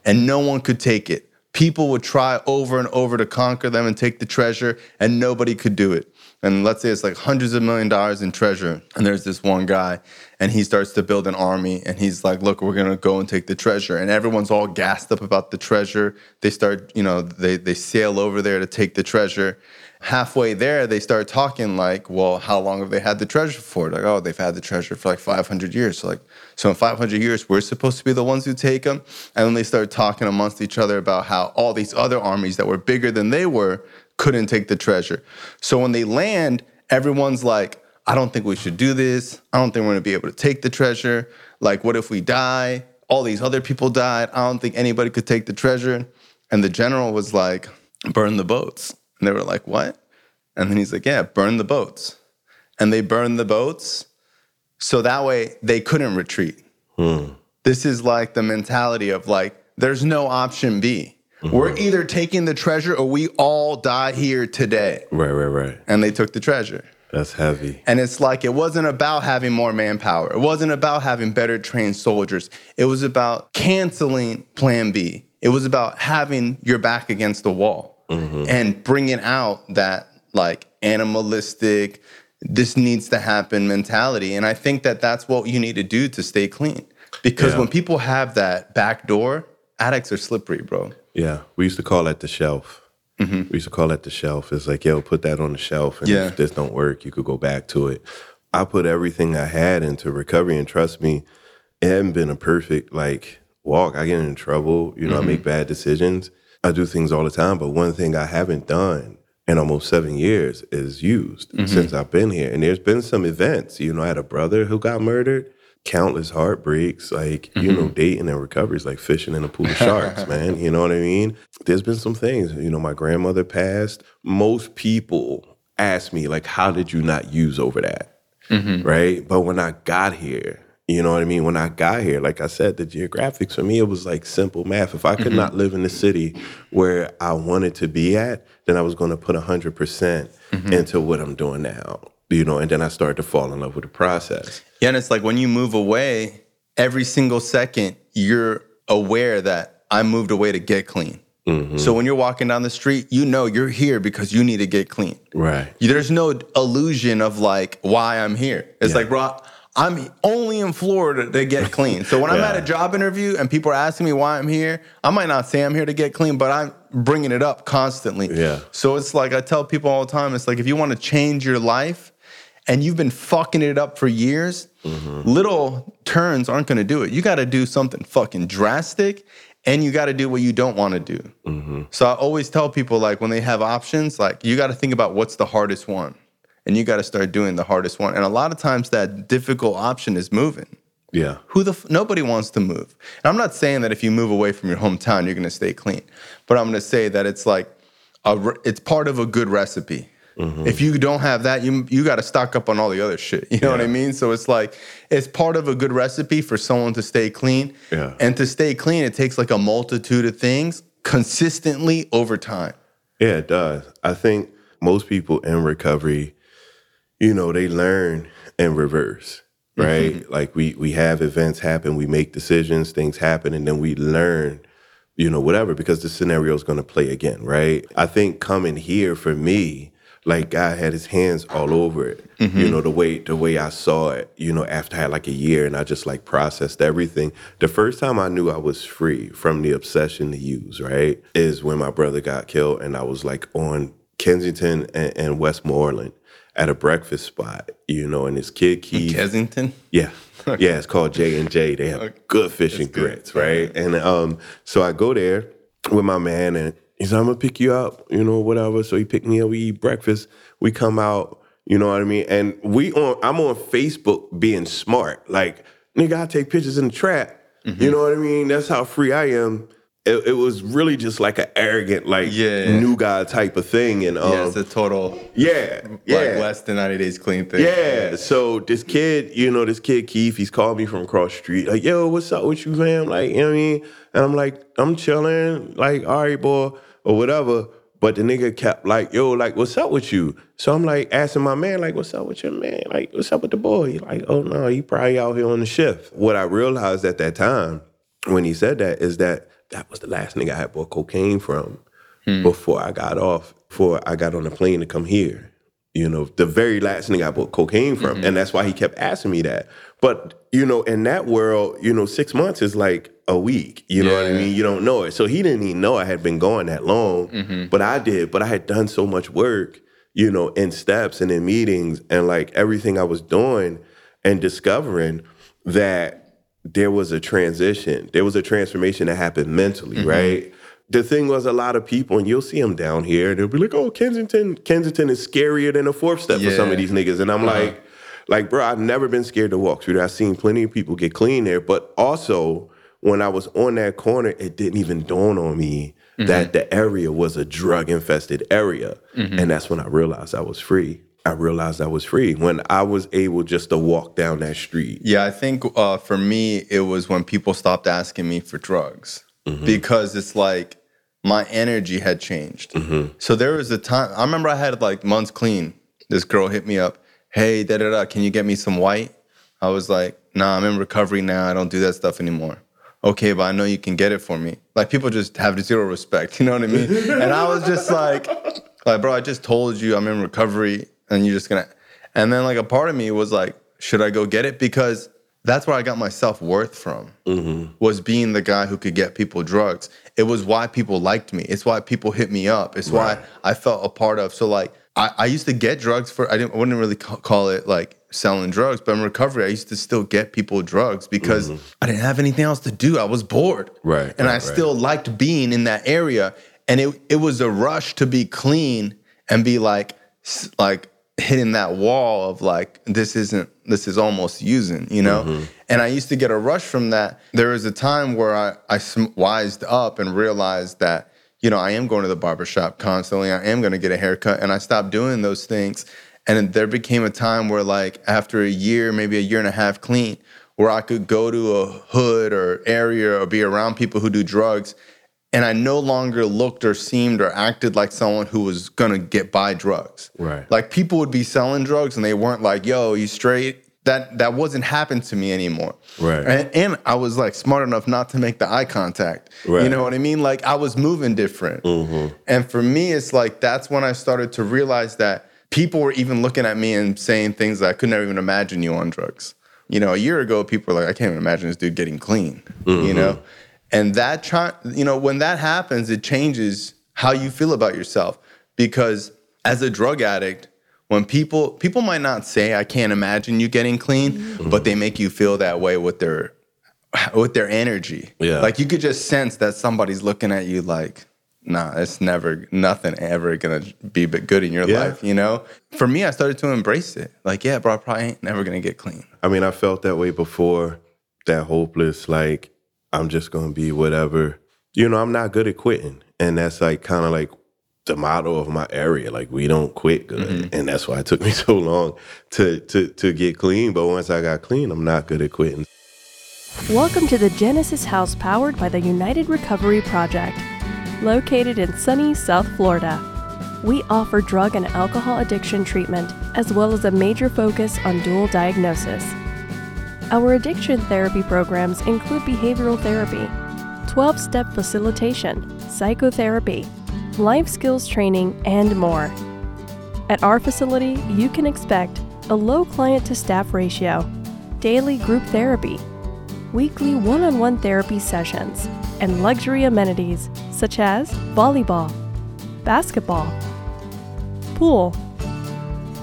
C: and no one could take it. People would try over and over to conquer them and take the treasure and nobody could do it. And let's say it's like hundreds of million dollars in treasure. And there's this one guy and he starts to build an army and he's like, look, we're to go and take the treasure. And everyone's all gassed up about the treasure. They start, you know, they, they sail over there to take the treasure halfway there, they start talking like, well, how long have they had the treasure for? Like, oh, they've had the treasure for like 500 years. So like, so in 500 years, we're supposed to be the ones who take them. And then they start talking amongst each other about how all these other armies that were bigger than they were couldn't take the treasure. So when they land, everyone's like, I don't think we should do this. I don't think we're gonna be able to take the treasure. Like, what if we die? All these other people died. I don't think anybody could take the treasure. And the general was like, burn the boats. And they were like, what? And then he's like, yeah, burn the boats. And they burned the boats. So that way they couldn't retreat. Hmm. This is like the mentality of like, there's no option B. Mm-hmm. We're either taking the treasure or we all die here today.
D: Right, right, right.
C: And they took the treasure.
D: That's heavy.
C: And it's like it wasn't about having more manpower. It wasn't about having better trained soldiers. It was about canceling plan B. It was about having your back against the wall Mm-hmm. and bringing out that like animalistic, this needs to happen mentality. And I think that that's what you need to do to stay clean. Because
D: Yeah.
C: when people have that back door, addicts are slippery, bro.
D: Yeah, we used to call that the shelf. Mm-hmm. We used to call that the shelf. It's like, yo, put that on the shelf, and
C: Yeah.
D: if this don't work, you could go back to it. I put everything I had into recovery, and trust me, it hadn't been a perfect like walk. I get in trouble, you know, I make mm-hmm. bad decisions. I do things all the time, but one thing I haven't done in almost seven years is used mm-hmm. since I've been here. And there's been some events. You know, I had a brother who got murdered, countless heartbreaks, like, you know, mm-hmm. dating and recoveries, like fishing in a pool of sharks, man. You know what I mean? There's been some things. You know, my grandmother passed. Most people ask me, like, how did you not use over that? Mm-hmm. right? But when I got here, you know what I mean? When I got here, like I said, the geographics for me, it was like simple math. If I could mm-hmm. not live in the city where I wanted to be at, then I was going to put 100% mm-hmm. into what I'm doing now, you know, and then I started to fall in love with the process.
C: Yeah, and it's like when you move away, every single second, you're aware that I moved away to get clean. Mm-hmm. So when you're walking down the street, you know you're here because you need to get clean.
D: Right.
C: There's no illusion of like why I'm here. It's
D: Yeah.
C: like, bro, I'm only in Florida to get clean. So when I'm at a job interview and people are asking me why I'm here, I might not say I'm here to get clean, but I'm bringing it up constantly.
D: Yeah.
C: So it's like I tell people all the time, it's like if you want to change your life and you've been fucking it up for years, mm-hmm. little turns aren't going to do it. You got to do something fucking drastic and you got to do what you don't want to do. Mm-hmm. So I always tell people like when they have options, like you got to think about what's the hardest one and you got to start doing the hardest one. And a lot of times that difficult option is moving.
D: Yeah.
C: Who the f- nobody wants to move. And I'm not saying that if you move away from your hometown, you're going to stay clean, but I'm going to say that it's like a re- it's part of a good recipe. Mm-hmm. If you don't have that, you you got to stock up on all the other shit. You know what I mean? So it's like it's part of a good recipe for someone to stay clean.
D: Yeah.
C: And to stay clean, it takes like a multitude of things consistently over time.
D: Yeah, it does. I think most people in recovery, you know, they learn in reverse, mm-hmm. right? Like we we have events happen, we make decisions, things happen, and then we learn, you know, whatever, because the scenario is going to play again, right? I think coming here for me, like God had His hands all over it. You mm-hmm. know, the way the way I saw it. You know, after I had like a year, and I just like processed everything. The first time I knew I was free from the obsession to use, right, is when my brother got killed, and I was like on Kensington and, and Westmoreland at a breakfast spot. You know, and this kid Keith.
C: Kensington.
D: Yeah. Yeah, it's called J and J. They have good fish and grits, right? And um, so I go there with my man, and he's like, "I'm gonna pick you up," you know, whatever. So he picked me up. We eat breakfast. We come out. You know what I mean? And we on. I'm on Facebook being smart. Like, nigga, I take pictures in the trap. You know what I mean? That's how free I am. It, it was really just like an arrogant, like
C: Yeah.
D: new guy type of thing, and um,
C: yeah, it's a total
D: yeah, yeah,
C: like less than 90 days clean thing.
D: yeah. So this kid, you know, this kid Keith, he's called me from across the street, like, yo, what's up with you, fam? Like, you know what I mean? And I'm like, I'm chilling, like, all right, boy, or whatever. But the nigga kept like, yo, like, what's up with you? So I'm like asking my man, like, what's up with your man? Like, what's up with the boy? He like, oh no, he probably out here on the shift. What I realized at that time when he said that is that that was the last nigga I had bought cocaine from hmm. before I got off, before I got on the plane to come here. You know, the very last nigga I bought cocaine from. Mm-hmm. And that's why he kept asking me that. But, you know, in that world, you know, six months is like a week. You know what I mean? You don't know it. So he didn't even know I had been going that long. Mm-hmm. But I did. But I had done so much work, you know, in steps and in meetings and like everything I was doing and discovering that there was a transition. There was a transformation that happened mentally, mm-hmm. right? The thing was, a lot of people, and you'll see them down here, they'll be like, "Oh, Kensington, Kensington is scarier than a fourth step for some of these niggas," and I'm uh-huh. like, like, bro, I've never been scared to walk through there. I've seen plenty of people get clean there, but also when I was on that corner, it didn't even dawn on me that mm-hmm. the area was a drug infested area, mm-hmm. and that's when I realized I was free. I realized I was free when I was able just to walk down that street.
C: Yeah, I think uh, for me, it was when people stopped asking me for drugs
D: Mm-hmm.
C: because it's like my energy had changed.
D: Mm-hmm.
C: So there was a time, I remember I had like months clean. This girl hit me up, hey, da da da, can you get me some white? I was like, nah, I'm in recovery now. I don't do that stuff anymore. Okay, but I know you can get it for me. Like people just have zero respect, you know what I mean? and I was just like, like, bro, I just told you I'm in recovery and you're just gonna and then like a part of me was like, should I go get it? Because that's where I got my self worth from. Mm-hmm. Was being the guy who could get people drugs. It was why people liked me. It's why people hit me up. It's why I felt a part of. So like, I, I used to get drugs for. I didn't. I wouldn't really call it like selling drugs, but in recovery, I used to still get people drugs because mm-hmm. I didn't have anything else to do. I was bored.
D: Right,
C: And I
D: right, right.
C: still liked being in that area. And it it was a rush to be clean and be like like hitting that wall of like this isn't this is almost using you know?
D: Mm-hmm.
C: and i used to get a rush from that. There was a time where i i sm- wised up and realized that you know i am going to the barbershop constantly. I am going to get a haircut. And i stopped doing those things. And there became a time where like after a year maybe a year and a half clean where i could go to a hood or area or be around people who do drugs and I no longer looked or seemed or acted like someone who was gonna get by drugs.
D: Right.
C: Like people would be selling drugs and they weren't like, "Yo, you straight?" That that wasn't happening to me anymore.
D: Right.
C: And, and I was like smart enough not to make the eye contact. You
D: Right. Mm-hmm.
C: know what I mean? Like I was moving different. Mm-hmm. And for me, it's like that's when I started to realize that people were even looking at me and saying things that I could never even imagine you on drugs. You know, a year ago, people were like, I can't even imagine this dude getting clean. You know, and that try, you know, when that happens, it changes how you feel about yourself because as a drug addict. When people people might not say I can't imagine you getting clean, mm-hmm. but they make you feel that way with their with their energy.
D: Yeah.
C: Like you could just sense that somebody's looking at you like, nah, it's never, nothing ever gonna be but good in your
D: Yeah.
C: life, you know? For me, I started to embrace it. Like, yeah, bro, I probably ain't never gonna get clean.
D: I mean, I felt that way before, that hopeless, like, I'm just gonna be whatever. You know, I'm not good at quitting. And that's like kind of like the motto of my area. Like, we don't quit good. Mm-hmm. And that's why it took me so long to, to, to get clean. But once I got clean, I'm not good at quitting.
J: Welcome to the Genesis House powered by the United Recovery Project, located in sunny South Florida. We offer drug and alcohol addiction treatment as well as a major focus on dual diagnosis. Our addiction therapy programs include behavioral therapy, 12 step facilitation, psychotherapy, life skills training, and more. At our facility, you can expect a low client to staff ratio, daily group therapy, weekly one on one therapy sessions, and luxury amenities such as volleyball, basketball, pool,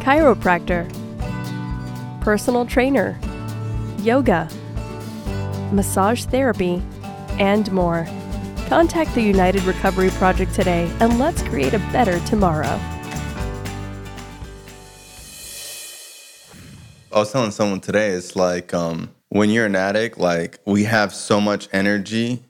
J: chiropractor, personal trainer, yoga, massage therapy, and more. Contact the United Recovery Project today and let's create a better tomorrow.
C: I was telling someone today, it's like um, when you're an addict, like we have so much energy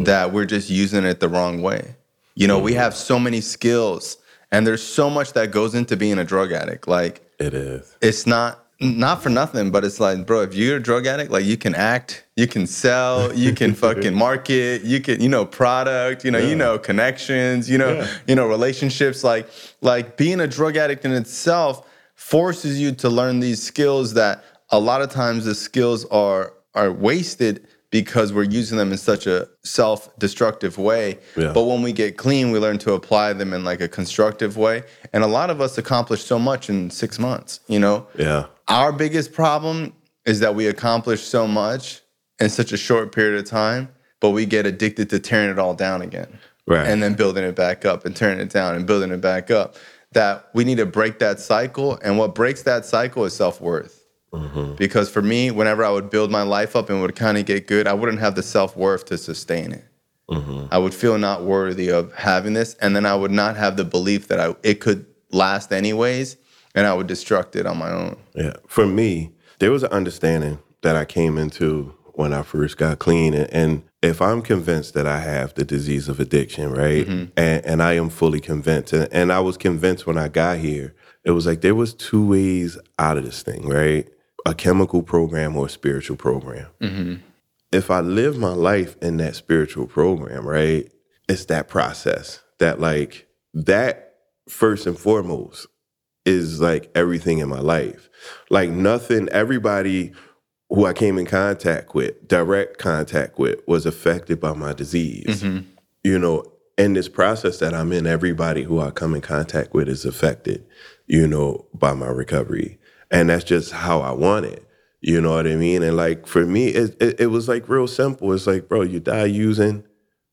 C: that we're just using it the wrong way. You know, we have so many skills and there's so much that goes into being a drug addict. Like
D: It is.
C: it's not not for nothing, but it's like, bro, if you're a drug addict, like you can act, you can sell, you can fucking market, you can, you know, product, you know, you know, connections, you know, you know, relationships. Like, like being a drug addict in itself forces you to learn these skills that a lot of times the skills are are wasted because we're using them in such a self-destructive way.
D: Yeah.
C: But when we get clean, we learn to apply them in like a constructive way. And a lot of us accomplish so much in six months, you know?
D: Yeah.
C: Our biggest problem is that we accomplish so much in such a short period of time, but we get addicted to tearing it all down again.
D: Right.
C: And then building it back up and tearing it down and building it back up. That we need to break that cycle. And what breaks that cycle is self worth. Mm-hmm. Because for me, whenever I would build my life up and would kind of get good, I wouldn't have the self worth to sustain it. Mm-hmm. I would feel not worthy of having this, and then I would not have the belief that I it could last anyways, and I would destruct it on my own.
D: Yeah. For me, there was an understanding that I came into when I first got clean. And, and if I'm convinced that I have the disease of addiction, right? Mm-hmm. And, and I am fully convinced, and, and I was convinced when I got here, it was like there was two ways out of this thing, right? A chemical program or a spiritual program. Mm-hmm. If I live my life in that spiritual program, right? It's that process that like that first and foremost is like everything in my life. Like nothing, everybody who I came in contact with, direct contact with, was affected by my disease. Mm-hmm. You know, in this process that I'm in, everybody who I come in contact with is affected, you know, by my recovery. And that's just how I want it. You know what I mean? And like for me, it, it, it was like real simple. It's like, bro, you die using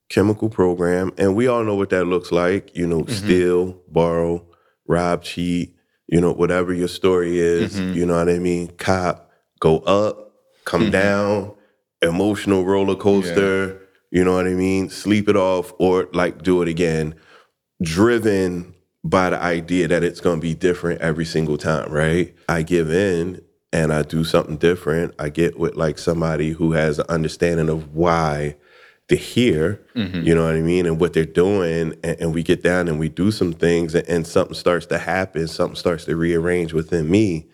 D: chemical program, and we all know what that looks like. You know, mm-hmm. steal, borrow, rob, cheat. You know, whatever your story is. Mm-hmm. You know what I mean? Cop, go up, come mm-hmm. down, emotional roller coaster. You know what I mean? Sleep it off, or like do it again. Driven by the idea that it's going to be different every single time, right? I give in and I do something different. I get with like somebody who has an understanding of why they're here, mm-hmm. you know what I mean, and what they're doing. And, and we get down and we do some things, and, and something starts to happen, something starts to rearrange within me.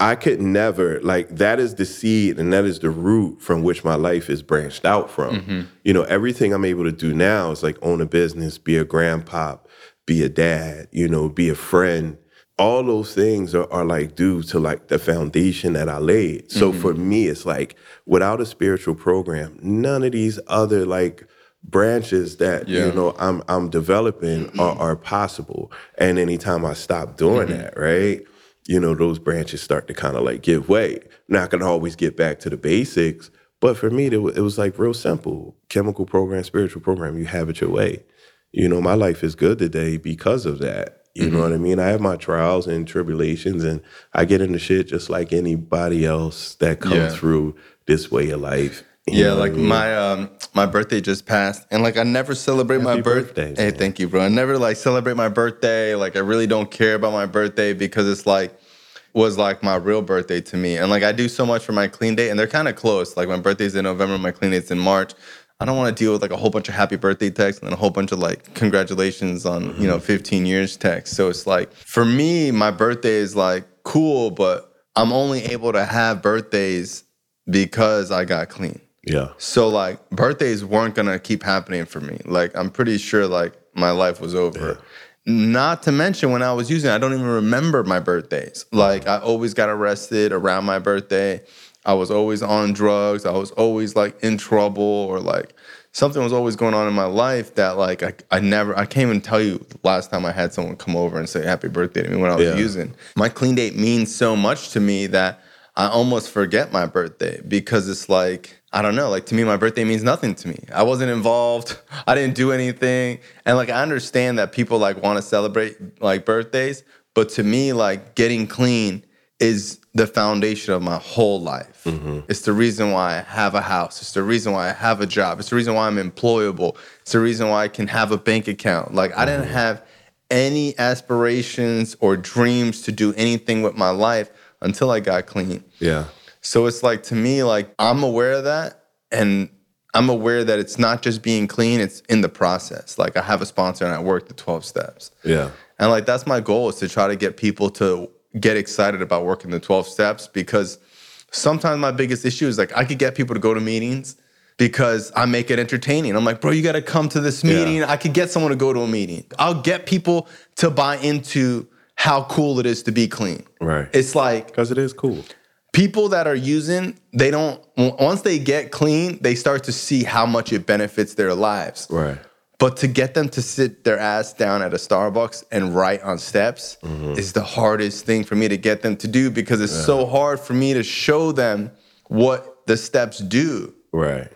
D: I could never, like, that is the seed and that is the root from which my life is branched out from. Mm-hmm. You know, everything I'm able to do now is like own a business, be a grandpa, be a dad, you know, be a friend. All those things are, are like due to like the foundation that I laid. So mm-hmm. for me, it's like without a spiritual program, none of these other like branches that
C: Yeah.
D: you know I'm I'm developing mm-hmm. are, are possible. And anytime I stop doing mm-hmm. that, right? You know, those branches start to kind of like give way. Not gonna always get back to the basics, but for me, it was like real simple. Chemical program, spiritual program, you have it your way. You know, my life is good today because of that. You know what I mean? I have my trials and tribulations, and I get into shit just like anybody else that comes
C: Yeah.
D: through this way of life. You
C: Yeah,
D: what I
C: like
D: mean?
C: my um my birthday just passed, and like I never celebrate my
D: Happy
C: birthday. Hey,
D: man.
C: thank you, bro. I never like celebrate my birthday. Like I really don't care about my birthday because it's like was like my real birthday to me, and like I do so much for my clean day, and they're kind of close. Like my birthday's in November, my clean date's in March. I don't want to deal with like a whole bunch of happy birthday texts and then a whole bunch of like congratulations on you know mm-hmm. 15 years texts. So it's like for me, my birthday is like cool, but I'm only able to have birthdays because I got clean.
D: yeah.
C: So like birthdays weren't gonna keep happening for me. Like I'm pretty sure like my life was over. Not to mention when I was using, I don't even remember my birthdays. Like I always got arrested around my birthday. I was always on drugs. I was always like in trouble or like something was always going on in my life that like I, I never I can't even tell you last time I had someone come over and say happy birthday to me when I was
D: Yeah.
C: using. My clean date means so much to me that I almost forget my birthday because it's like, I don't know, like to me, my birthday means nothing to me. I wasn't involved. I didn't do anything. And like, I understand that people like want to celebrate like birthdays, but to me, like getting clean is the foundation of my whole life. Mm-hmm. It's the reason why I have a house. It's the reason why I have a job. It's the reason why I'm employable. It's the reason why I can have a bank account. Like, I didn't mm-hmm. have any aspirations or dreams to do anything with my life until I got clean.
D: Yeah.
C: So it's like to me, like I'm aware of that, and I'm aware that it's not just being clean; it's in the process. Like I have a sponsor and I work the 12 steps,
D: Yeah.
C: and like that's my goal is to try to get people to get excited about working the 12 steps because sometimes my biggest issue is like I could get people to go to meetings because I make it entertaining. I'm like, bro, you got to come to this meeting. I could get someone to go to a meeting. I'll get people to buy into how cool it is to be clean.
D: Right.
C: It's like
D: Because it is cool.
C: people that are using, they don't, once they get clean, they start to see how much it benefits their lives.
D: Right.
C: But to get them to sit their ass down at a Starbucks and write on steps is the hardest thing for me to get them to do because it's so hard for me to show them what the steps do,
D: Right.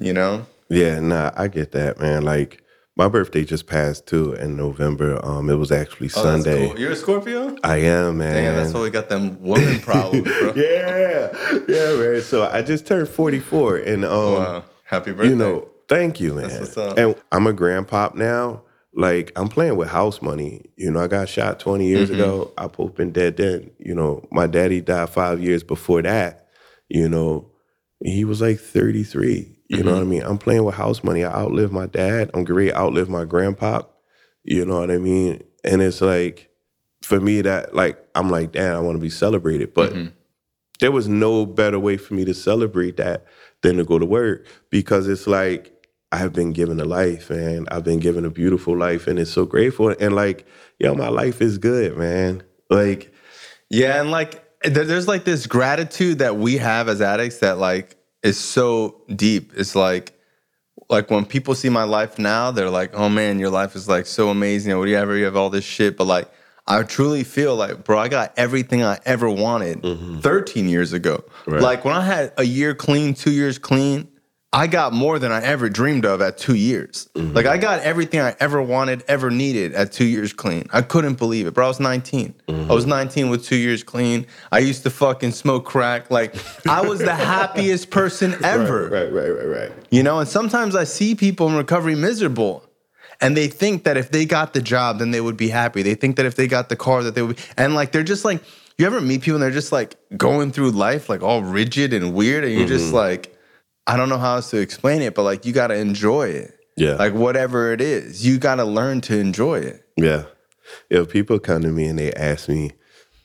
C: you know?
D: Yeah, nah, I get that, man. Like my birthday just passed too in November. Um, it was actually
C: Oh,
D: Sunday.
C: cool. You're a Scorpio?
D: I am, man.
C: Damn, that's why we got them woman problems, bro.
D: yeah, yeah, man. So I just turned 44, and um,
C: Wow. Happy birthday.
D: you know, thank you, man. And I'm a grandpop now. Like I'm playing with house money. You know, I got shot 20 years
C: Mm-hmm.
D: ago. I Pope been dead then. You know, my daddy died five years before that. You know, he was like 33. You know what I
C: Mm-hmm.
D: mean? I'm playing with house money. I outlived my dad. I'm great outlive my grandpa. You know what I mean? And it's like, for me, that like I'm like, damn, I want to be celebrated. But
C: Mm-hmm.
D: there was no better way for me to celebrate that than to go to work because it's like I've been given a life and I've been given a beautiful life and it's so grateful and like yo my life is good man like
C: Yeah, and like there, there's like this gratitude that we have as addicts that like is so deep. It's like like when people see my life now, they're like, "Oh man, your life is like so amazing or whatever. You have all this shit." But like, I truly feel like, bro, I got everything I ever wanted mm-hmm. 13 years ago.
D: Right.
C: Like when I had a year clean, two years clean. I got more than I ever dreamed of at two years. Mm-hmm. Like I got everything I ever wanted, ever needed at two years clean. I couldn't believe it, bro. I was 19. Mm-hmm. I was 19 with two years clean. I used to fucking smoke crack. Like I was the happiest person ever.
D: right right right right
C: You know, and sometimes I see people in recovery miserable. And they think that if they got the job, then they would be happy. They think that if they got the car, that they would be and like they're just like, you ever meet people and they're just like going through life like all rigid and weird, and you're just mm-hmm. like, I don't know how else to explain it, but like you gotta enjoy it.
D: Yeah.
C: Like whatever it is, you gotta learn to enjoy it.
D: yeah if people come to me and they ask me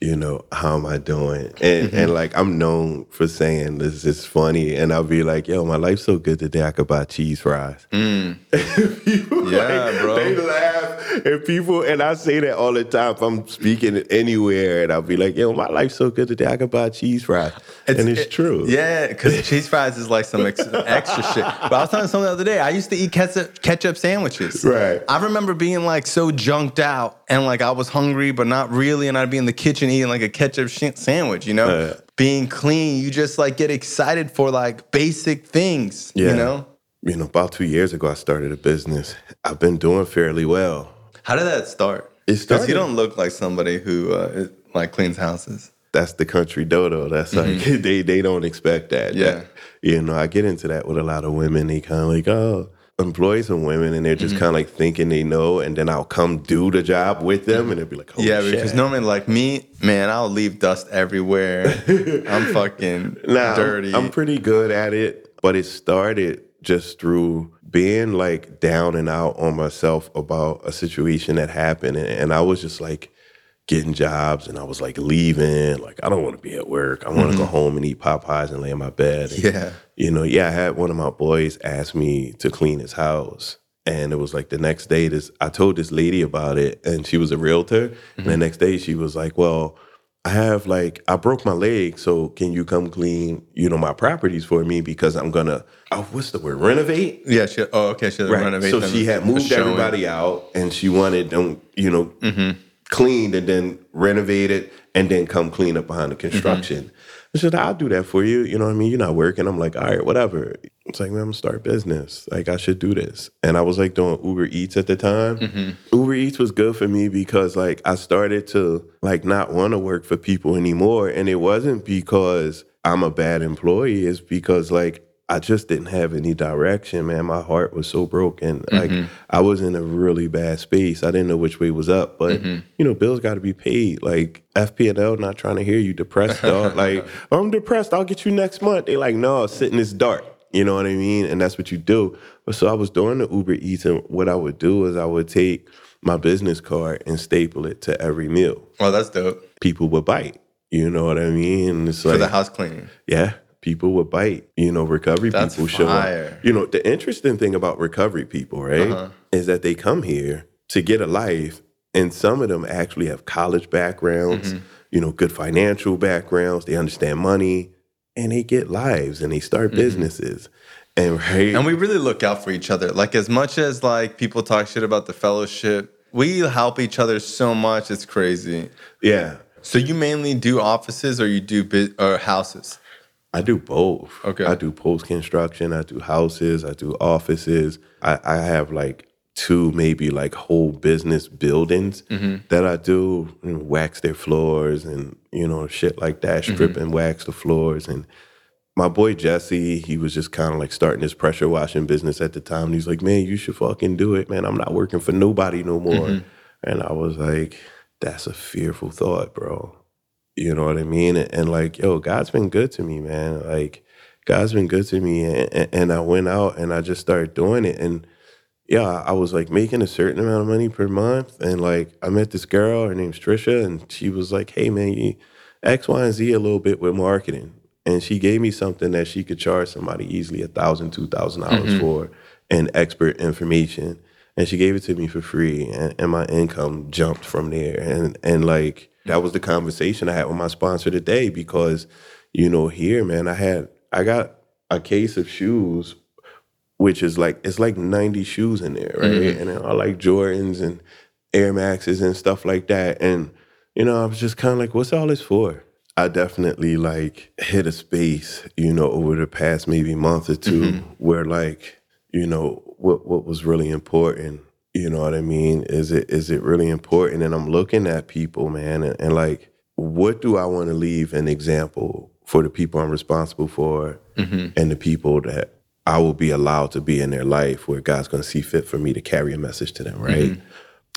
D: you know how am I doing and
C: Mm-hmm.
D: and like I'm known for saying this is funny and I'll be like yo my life's so good today I could buy cheese fries People,
C: Yeah, bro.
D: They laugh, and people, and I say that all the time. If I'm speaking anywhere, and I'll be like, "Yo, my life's so good today. I could buy cheese fries," and it's
C: it-
D: true.
C: Yeah, because cheese fries is like some ex- extra shit. But I was telling someone the other day, I used to eat ketchup, ketchup sandwiches.
D: Right.
C: I remember being like so junked out and like I was hungry, but not really. And I'd be in the kitchen eating like a ketchup sh- sandwich, you know?
D: Uh.
C: Being clean, you just like get excited for like basic things,
D: Yeah.
C: you know?
D: You know, about two years ago, I started a business. I've been doing fairly well.
C: How did that start?
D: It
C: Because you don't look like somebody who uh, is- like cleans houses.
D: that's the country dodo. That's like they they don't expect that.
C: Mm-hmm. Yeah.
D: That- you know, I get into that with a lot of women. They kind of like, oh, employ some women, and they're
C: Mm-hmm.
D: just kind of like thinking they know, and then I'll come do the job with them, and they'll be like, oh,
C: yeah,
D: shit.
C: because normally like me, man, I'll leave dust everywhere. I'm fucking
D: Nah, I'm-
C: dirty.
D: I'm, pretty good at it, but it started just through being like down and out on myself about a situation that happened, and I was just like getting jobs, and I was like leaving, like I don't want to be at work. I want to go home and eat Popeyes and lay in my bed. And,
C: Yeah.
D: you know, yeah, I had one of my boys ask me to clean his house. And it was like the next day, this I told this lady about it, and she was a realtor. And the next day, she was like, "Well, I have like I broke my leg, so can you come clean, you know, my properties for me because I'm gonna, oh, what's the word, renovate?
C: Yeah, she, oh, okay. She to renovate
D: So she had moved
C: showing.
D: everybody out, and she wanted them, you know,
C: Mm-hmm.
D: Cleaned and then renovated, and then come clean up behind the construction. I said, "I'll do that for you." You know what I mean? You're not working. I'm like, "All right, whatever." It's like, man, I'm gonna start a business. Like, I should do this. And I was like doing Uber Eats at the time.
C: Mm-hmm.
D: Uber Eats was good for me because like I started to like not want to work for people anymore, and it wasn't because I'm a bad employee. It's because like I just didn't have any direction, man. My heart was so broken. Like
C: Mhm.
D: I was in a really bad space. I didn't know which way was up, but
C: Mhm.
D: you know, bills got to be paid. Like FPL not trying to hear you depressed, dog. like I'm depressed. I'll get you next month. They like, no, sit in this dark. You know what I mean? And that's what you do. But so I was doing the Uber Eats, and what I would do is I would take my business card and staple it to every meal.
C: Well, that's dope.
D: People would bite. You know what I mean? It's
C: For
D: like
C: the house cleaning.
D: yeah, people would bite. You know, recovery
C: That's
D: people show up. You know, the interesting thing about recovery people, right,
C: Uh-huh.
D: is that they come here to get a life, and some of them actually have college backgrounds,
C: Mm-hmm.
D: you know, good financial backgrounds. They understand money, and they get lives and they start businesses. And right,
C: Mm-hmm. And we really look out for each other. Like as much as like people talk shit about the fellowship, we help each other so much. It's crazy.
D: yeah,
C: So you mainly do offices or you do bit or houses?
D: I do both.
C: Okay.
D: I do post construction. I do houses. I do offices. I, I have like two, maybe like whole business buildings
C: Mm-hmm.
D: that I do and wax their floors and you know shit like that.
C: Mm-hmm.
D: Strip and wax the floors. And my boy Jesse, he was just kind of like starting his pressure washing business at the time. And he's like, "Man, you should fucking do it, man. I'm not working for nobody no more."
C: Mm-hmm.
D: And I was like, "That's a fearful thought, bro." You know what I mean? And, and like, yo, God's been good to me, man. Like, God's been good to me. And, and, I went out and I just started doing it. And yeah, I was like making a certain amount of money per month. And like, I met this girl, her name's Trisha, and she was like, hey, man, you X, Y, and Z a little bit with marketing. And she gave me something that she could charge somebody easily a thousand, two thousand dollars mm-hmm. for and expert information. And she gave it to me for free. And, and my income jumped from there. And and like that was the conversation I had with my sponsor today because, you know, here, man, I had I got a case of shoes which is like it's like 90 shoes in there, right? Mm-hmm. And I like Jordans and Air Maxes and stuff like that. And you know, I was just kind of like, what's all this for? I definitely like hit a space, you know, over the past maybe month or 2 mm-hmm. where like, you know, what what was really important, you know what I mean? Is it is it really important? And I'm looking at people, man, and, and like, what do I want to leave an example for the people I'm responsible for mm-hmm. and the people that I will be allowed to be in their life where God's going to see fit for me to carry a message to them, right? Mm-hmm.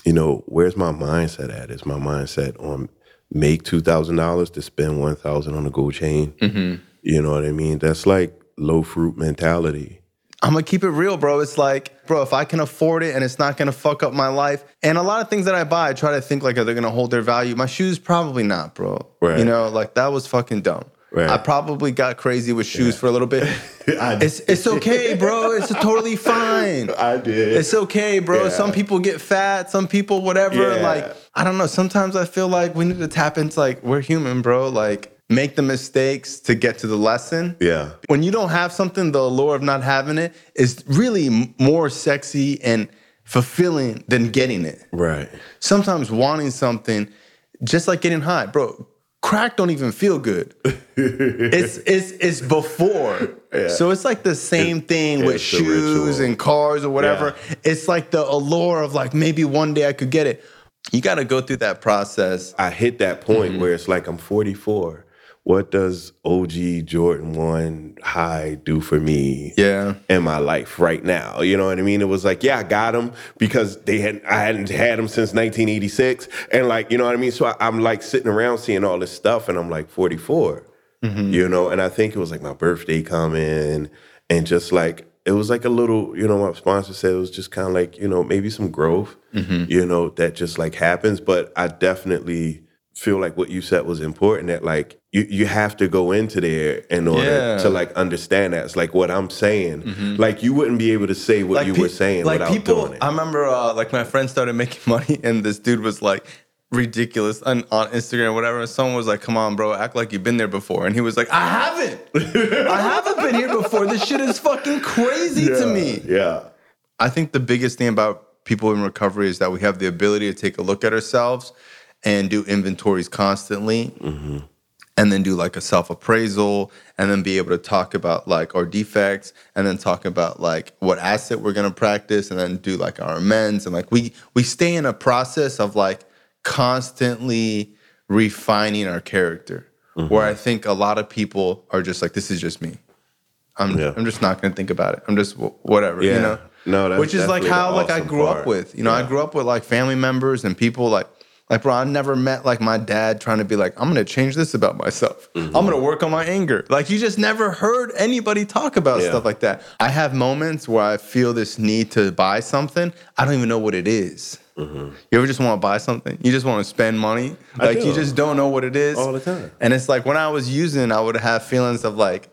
D: You know, where's my mindset at? Is my mindset on make two thousand dollars to spend one thousand on a gold chain? Mm-hmm. You know what I mean? That's like low fruit mentality.
C: I'm gonna keep it real, bro. It's like, bro, if I can afford it and it's not gonna fuck up my life, and a lot of things that I buy, I try to think like, are they gonna hold their value? My shoes, probably not, bro.
D: Right.
C: You know, like that was fucking dumb.
D: Right.
C: I probably got crazy with shoes for a little bit. it's it's okay, bro. It's totally fine.
D: I did.
C: It's okay, bro.
D: Yeah.
C: Some people get fat, some people whatever.
D: Yeah.
C: Like, I don't know. Sometimes I feel like we need to tap into like we're human, bro. Like make the mistakes to get to the lesson.
D: yeah.
C: When you don't have something, the allure of not having it is really more sexy and fulfilling than getting it.
D: Right.
C: Sometimes wanting something, just like getting high, bro. Crack don't even feel good. it's it's it's before. Yeah. So it's like the same thing with shoes and cars or whatever. Yeah. It's like the allure of like maybe one day I could get it. You got to go through that process.
D: I hit that point mm-hmm. where it's like I'm 44. What does OG Jordan 1 high do for me
C: Yeah.
D: in my life right now? You know what I mean? It was like, yeah, I got him because they had I hadn't had him since 1986. And like, you know what I mean? So I, I'm like sitting around seeing all this stuff and I'm like 44. Mm-hmm. You know, and I think it was like my birthday coming and just like it was like a little, you know, my sponsor said it was just kind of like, you know, maybe some growth, mm-hmm. you know, that just like happens. But I definitely feel like what you said was important that like you, you have to go into there in order
C: Yeah.
D: to like understand that. It's like what I'm saying. Like you wouldn't be able to say what you
C: pe-
D: were saying
C: like
D: without
C: people,
D: doing it.
C: I remember uh, like my friend started making money and this dude was like ridiculous on, on Instagram, whatever. And someone was like, come on, bro, act like you've been there before. And he was like, I haven't. I haven't been here before. This shit is fucking crazy to me.
D: yeah.
C: I think the biggest thing about people in recovery is that we have the ability to take a look at ourselves and do inventories constantly. And then do like a self appraisal, and then be able to talk about like our defects, and then talk about like what asset we're gonna practice, and then do like our amends, and like we we stay in a process of like constantly refining our character. Where mm-hmm. I think a lot of people are just like, this is just me. I'm
D: Yeah.
C: I'm just not gonna think about it. I'm just whatever,
D: Yeah.
C: you know.
D: No, that's
C: which is like how like I grew
D: part.
C: up with. You know, I grew up with like family members and people like like bro. I never met like my dad trying to be like I'm gonna change this about myself.
D: Mm-hmm.
C: I'm gonna work on my anger. Like you just never heard anybody talk about
D: Yeah.
C: stuff like that. I have moments where I feel this need to buy something. I don't even know what it is. You ever just want to buy something? You just want to spend money.
D: Mm-hmm.
C: Like you just don't know what it is
D: All the time.
C: And it's like when I was using, I would have feelings of like,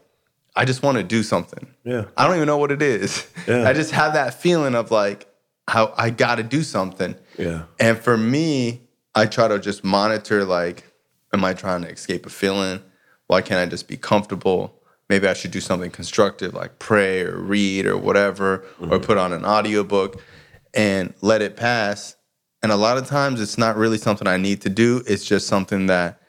C: I just want to do something.
D: Yeah.
C: I don't even know what it is.
D: Yeah.
C: I just have that feeling of like how I got to do something.
D: Yeah.
C: And for me, I try to just monitor like, am I trying to escape a feeling? Why can't I just be comfortable? Maybe I should do something constructive like pray or read or whatever, or put on an audiobook and let it pass. And a lot of times it's not really something I need to do. It's just something that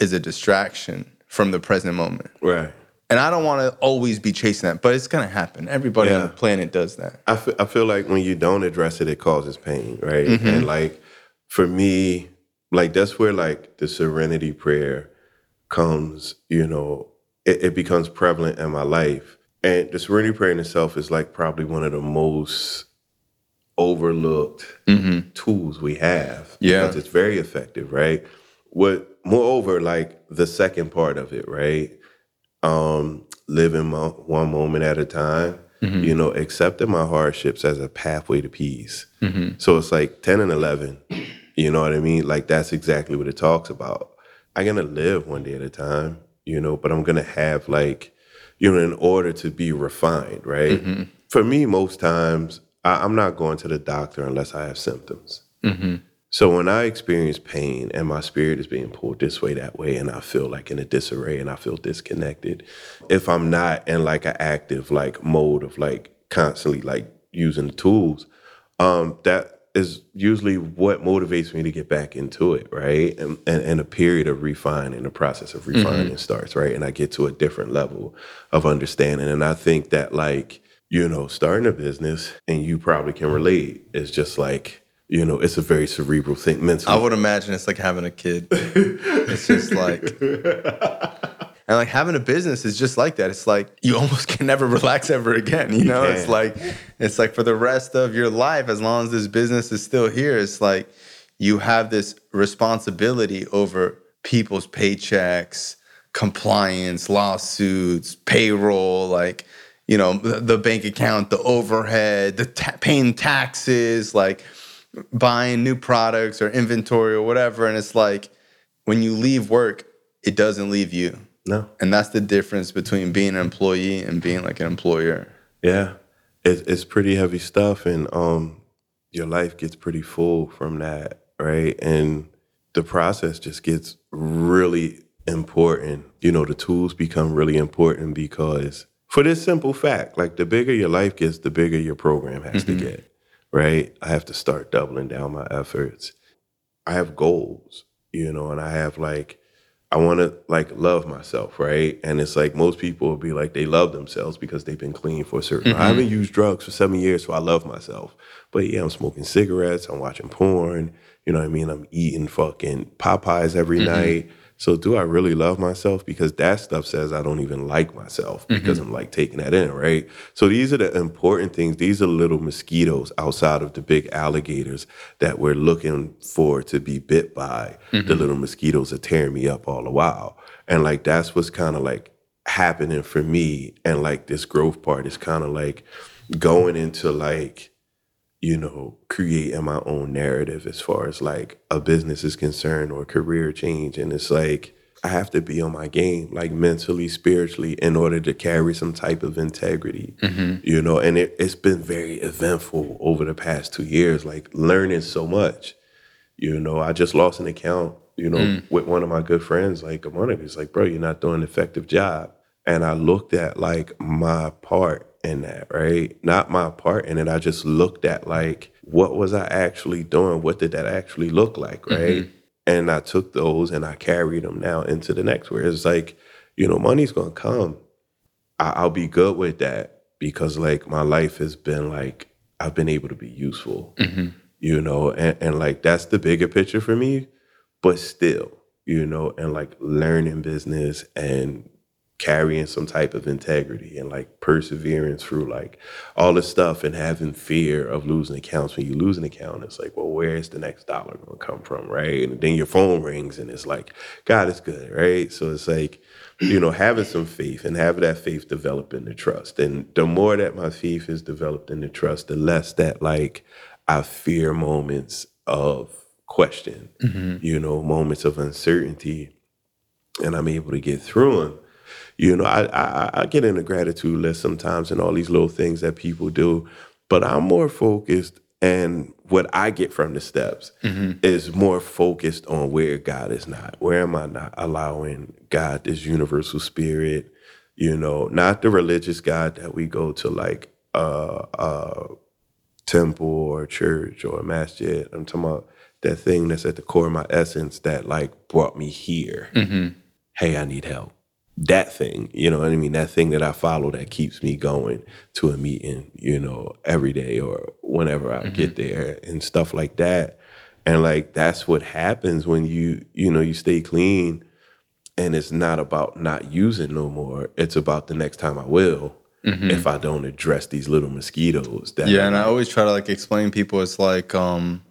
C: is a distraction from the present moment.
D: Right.
C: And I don't want to always be chasing that, but it's going to happen. Everybody on the planet does that.
D: I feel, I feel like when you don't address it, it causes pain, right?
C: Mhm.
D: And like for me, like that's where like the serenity prayer comes, you know, it, it becomes prevalent in my life. And the serenity prayer in itself is like probably one of the most overlooked mm-hmm. tools we have.
C: Yeah.
D: Because it's very effective, right? What moreover, like the second part of it, right? Um, living mo- one moment at a time, mm-hmm. you know, accepting my hardships as a pathway to peace. Mm-hmm. So it's like 10 and 11. You know what I mean? Like that's exactly what it talks about. I'm going to live one day at a time, you know, but I'm going to have like, you know, in order to be refined, right? For me, most times, I, I'm not going to the doctor unless I have symptoms. So when I experience pain and my spirit is being pulled this way, that way, and I feel like in a disarray and I feel disconnected, if I'm not in like an active like mode of like constantly like using the tools, um, that is usually what motivates me to get back into it, right? And and, and a period of refining, the process of mm-hmm. refining starts, right? And I get to a different level of understanding. And I think that like, you know, starting a business and you probably can relate is just like, you know, it's a very cerebral thing mentally.
C: I would imagine it's like having a kid. it's just like, and like having a business is just like that. It's like you almost can never relax ever again. You know, it's like, it's like for the rest of your life, as long as this business is still here, it's like you have this responsibility over people's paychecks, compliance, lawsuits, payroll, like, you know, the, the bank account, the overhead, the ta- paying taxes, like, buying new products or inventory or whatever. And it's like when you leave work, it doesn't leave you.
D: No.
C: And that's the difference between being an employee and being like an employer.
D: Yeah, it's it's pretty heavy stuff, and um, your life gets pretty full from that, right? And the process just gets really important. You know, the tools become really important because for this simple fact, like the bigger your life gets, the bigger your program has to get, right? I have to start doubling down my efforts. I have goals, you know, and I have like I want to like love myself, right? And it's like most people will be like they love themselves because they've been clean for a certain. Mm-hmm. I haven't used drugs for seven years, so I love myself. But yeah, I'm smoking cigarettes. I'm watching porn. You know what I mean? I'm eating fucking Popeyes every mm-hmm. night. So do I really love myself? Because that stuff says I don't even like myself mm-hmm. because I'm like taking that in, right? So these are the important things. These are little mosquitoes outside of the big alligators that we're looking for to be bit by. The mm-hmm. little mosquitoes are tearing me up all the while. And like that's what's kind of like happening for me. And like this growth part is kind of like going into like you know, creating my own narrative as far as like a business is concerned or career change. And it's like, I have to be on my game, like mentally, spiritually, in order to carry some type of integrity, mm-hmm. you know. And it, it's been very eventful over the past two years, like learning so much. You know, I just lost an account, you know, mm. with one of my good friends like a month ago. He's like, bro, you're not doing an effective job. And I looked at like my part in that, right? Not my part in it. I just looked at like, what was I actually doing? What did that actually look like, mm-hmm. right? And I took those and I carried them now into the next, where it's like, you know, money's gonna come. I- I'll be good with that because like my life has been like, I've been able to be useful, mm-hmm. you know, and, and like that's the bigger picture for me. But still, you know, and like learning business and carrying some type of integrity and like perseverance through like all this stuff and having fear of losing accounts. When you lose an account, it's like, well, where's the next dollar gonna come from, right? And then your phone rings and it's like, God is good, right? So it's like, you know, having some faith and having that faith develop into trust. And the more that my faith is developed into trust, the less that like I fear moments of question, mm-hmm. you know, moments of uncertainty, and I'm able to get through them. You know, I, I I get in a gratitude list sometimes and all these little things that people do, but I'm more focused and what I get from the steps is more focused on where God is not. Where am I not allowing God, this universal spirit, you know, not the religious God that we go to like uh uh temple or church or masjid. I'm talking about that thing that's at the core of my essence that like brought me here. Hey, I need help. That thing, you know what I mean? That thing that I follow that keeps me going to a meeting, you know, every day or whenever I get there and stuff like that. And like that's what happens when you, you know, you stay clean and it's not about not using no more. It's about the next time I will if I don't address these little mosquitoes that
C: Yeah, and I always try to like explain people. It's like um,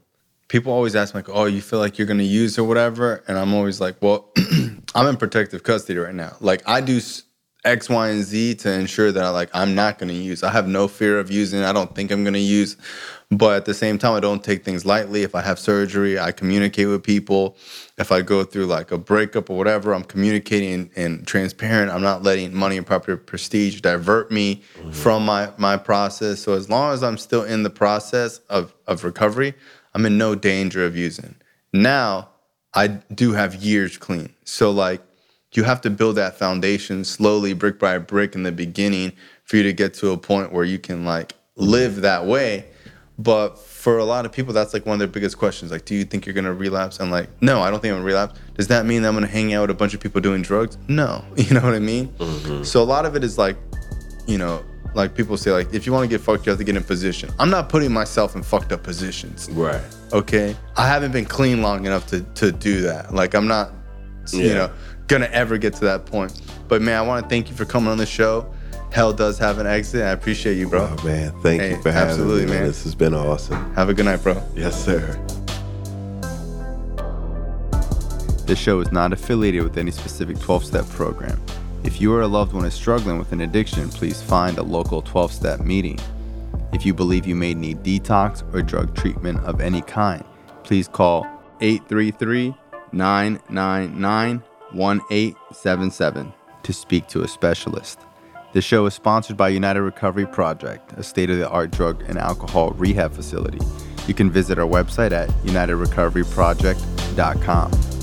C: people always ask me like, "Oh, you feel like you're gonna use or whatever," and I'm always like, "Well, I'm in protective custody right now. Like I do X, Y, and Z to ensure that I like I'm not gonna use. I have no fear of using. I don't think I'm gonna use, but at the same time, I don't take things lightly. If I have surgery, I communicate with people. If I go through like a breakup or whatever, I'm communicating and transparent. I'm not letting money and property prestige divert me mm-hmm. from my my process. So as long as I'm still in the process of of recovery, I'm in no danger of using. Now, I do have years clean. So like you have to build that foundation slowly brick by brick in the beginning for you to get to a point where you can like live that way. But for a lot of people, that's like one of their biggest questions. Like, do you think you're gonna relapse? And like, no, I don't think I'm gonna relapse. Does that mean that I'm gonna hang out with a bunch of people doing drugs? No. You know what I mean? Mm-hmm. So a lot of it is like, you know, like people say, like, if you wanna get fucked, you have to get in position. I'm not putting myself in fucked up positions.
D: Right.
C: Okay. I haven't been clean long enough to to do that. Like I'm not, you know, gonna ever get to that point. But man, I want to thank you for coming on the show. Hell does have an exit. I appreciate you, bro.
D: Oh man, thank
C: Hey,
D: you for having
C: absolutely,
D: me.
C: man.
D: This has been awesome.
C: Have a good night, bro.
D: Yes, sir.
E: This show is not affiliated with any specific 12 step program. If you or a loved one is struggling with an addiction, please find a local 12 step meeting. If you believe you may need detox or drug treatment of any kind, please call 833 999 1877 to speak to a specialist. This show is sponsored by United Recovery Project, a state of the art drug and alcohol rehab facility. You can visit our website at unitedrecoveryproject.com.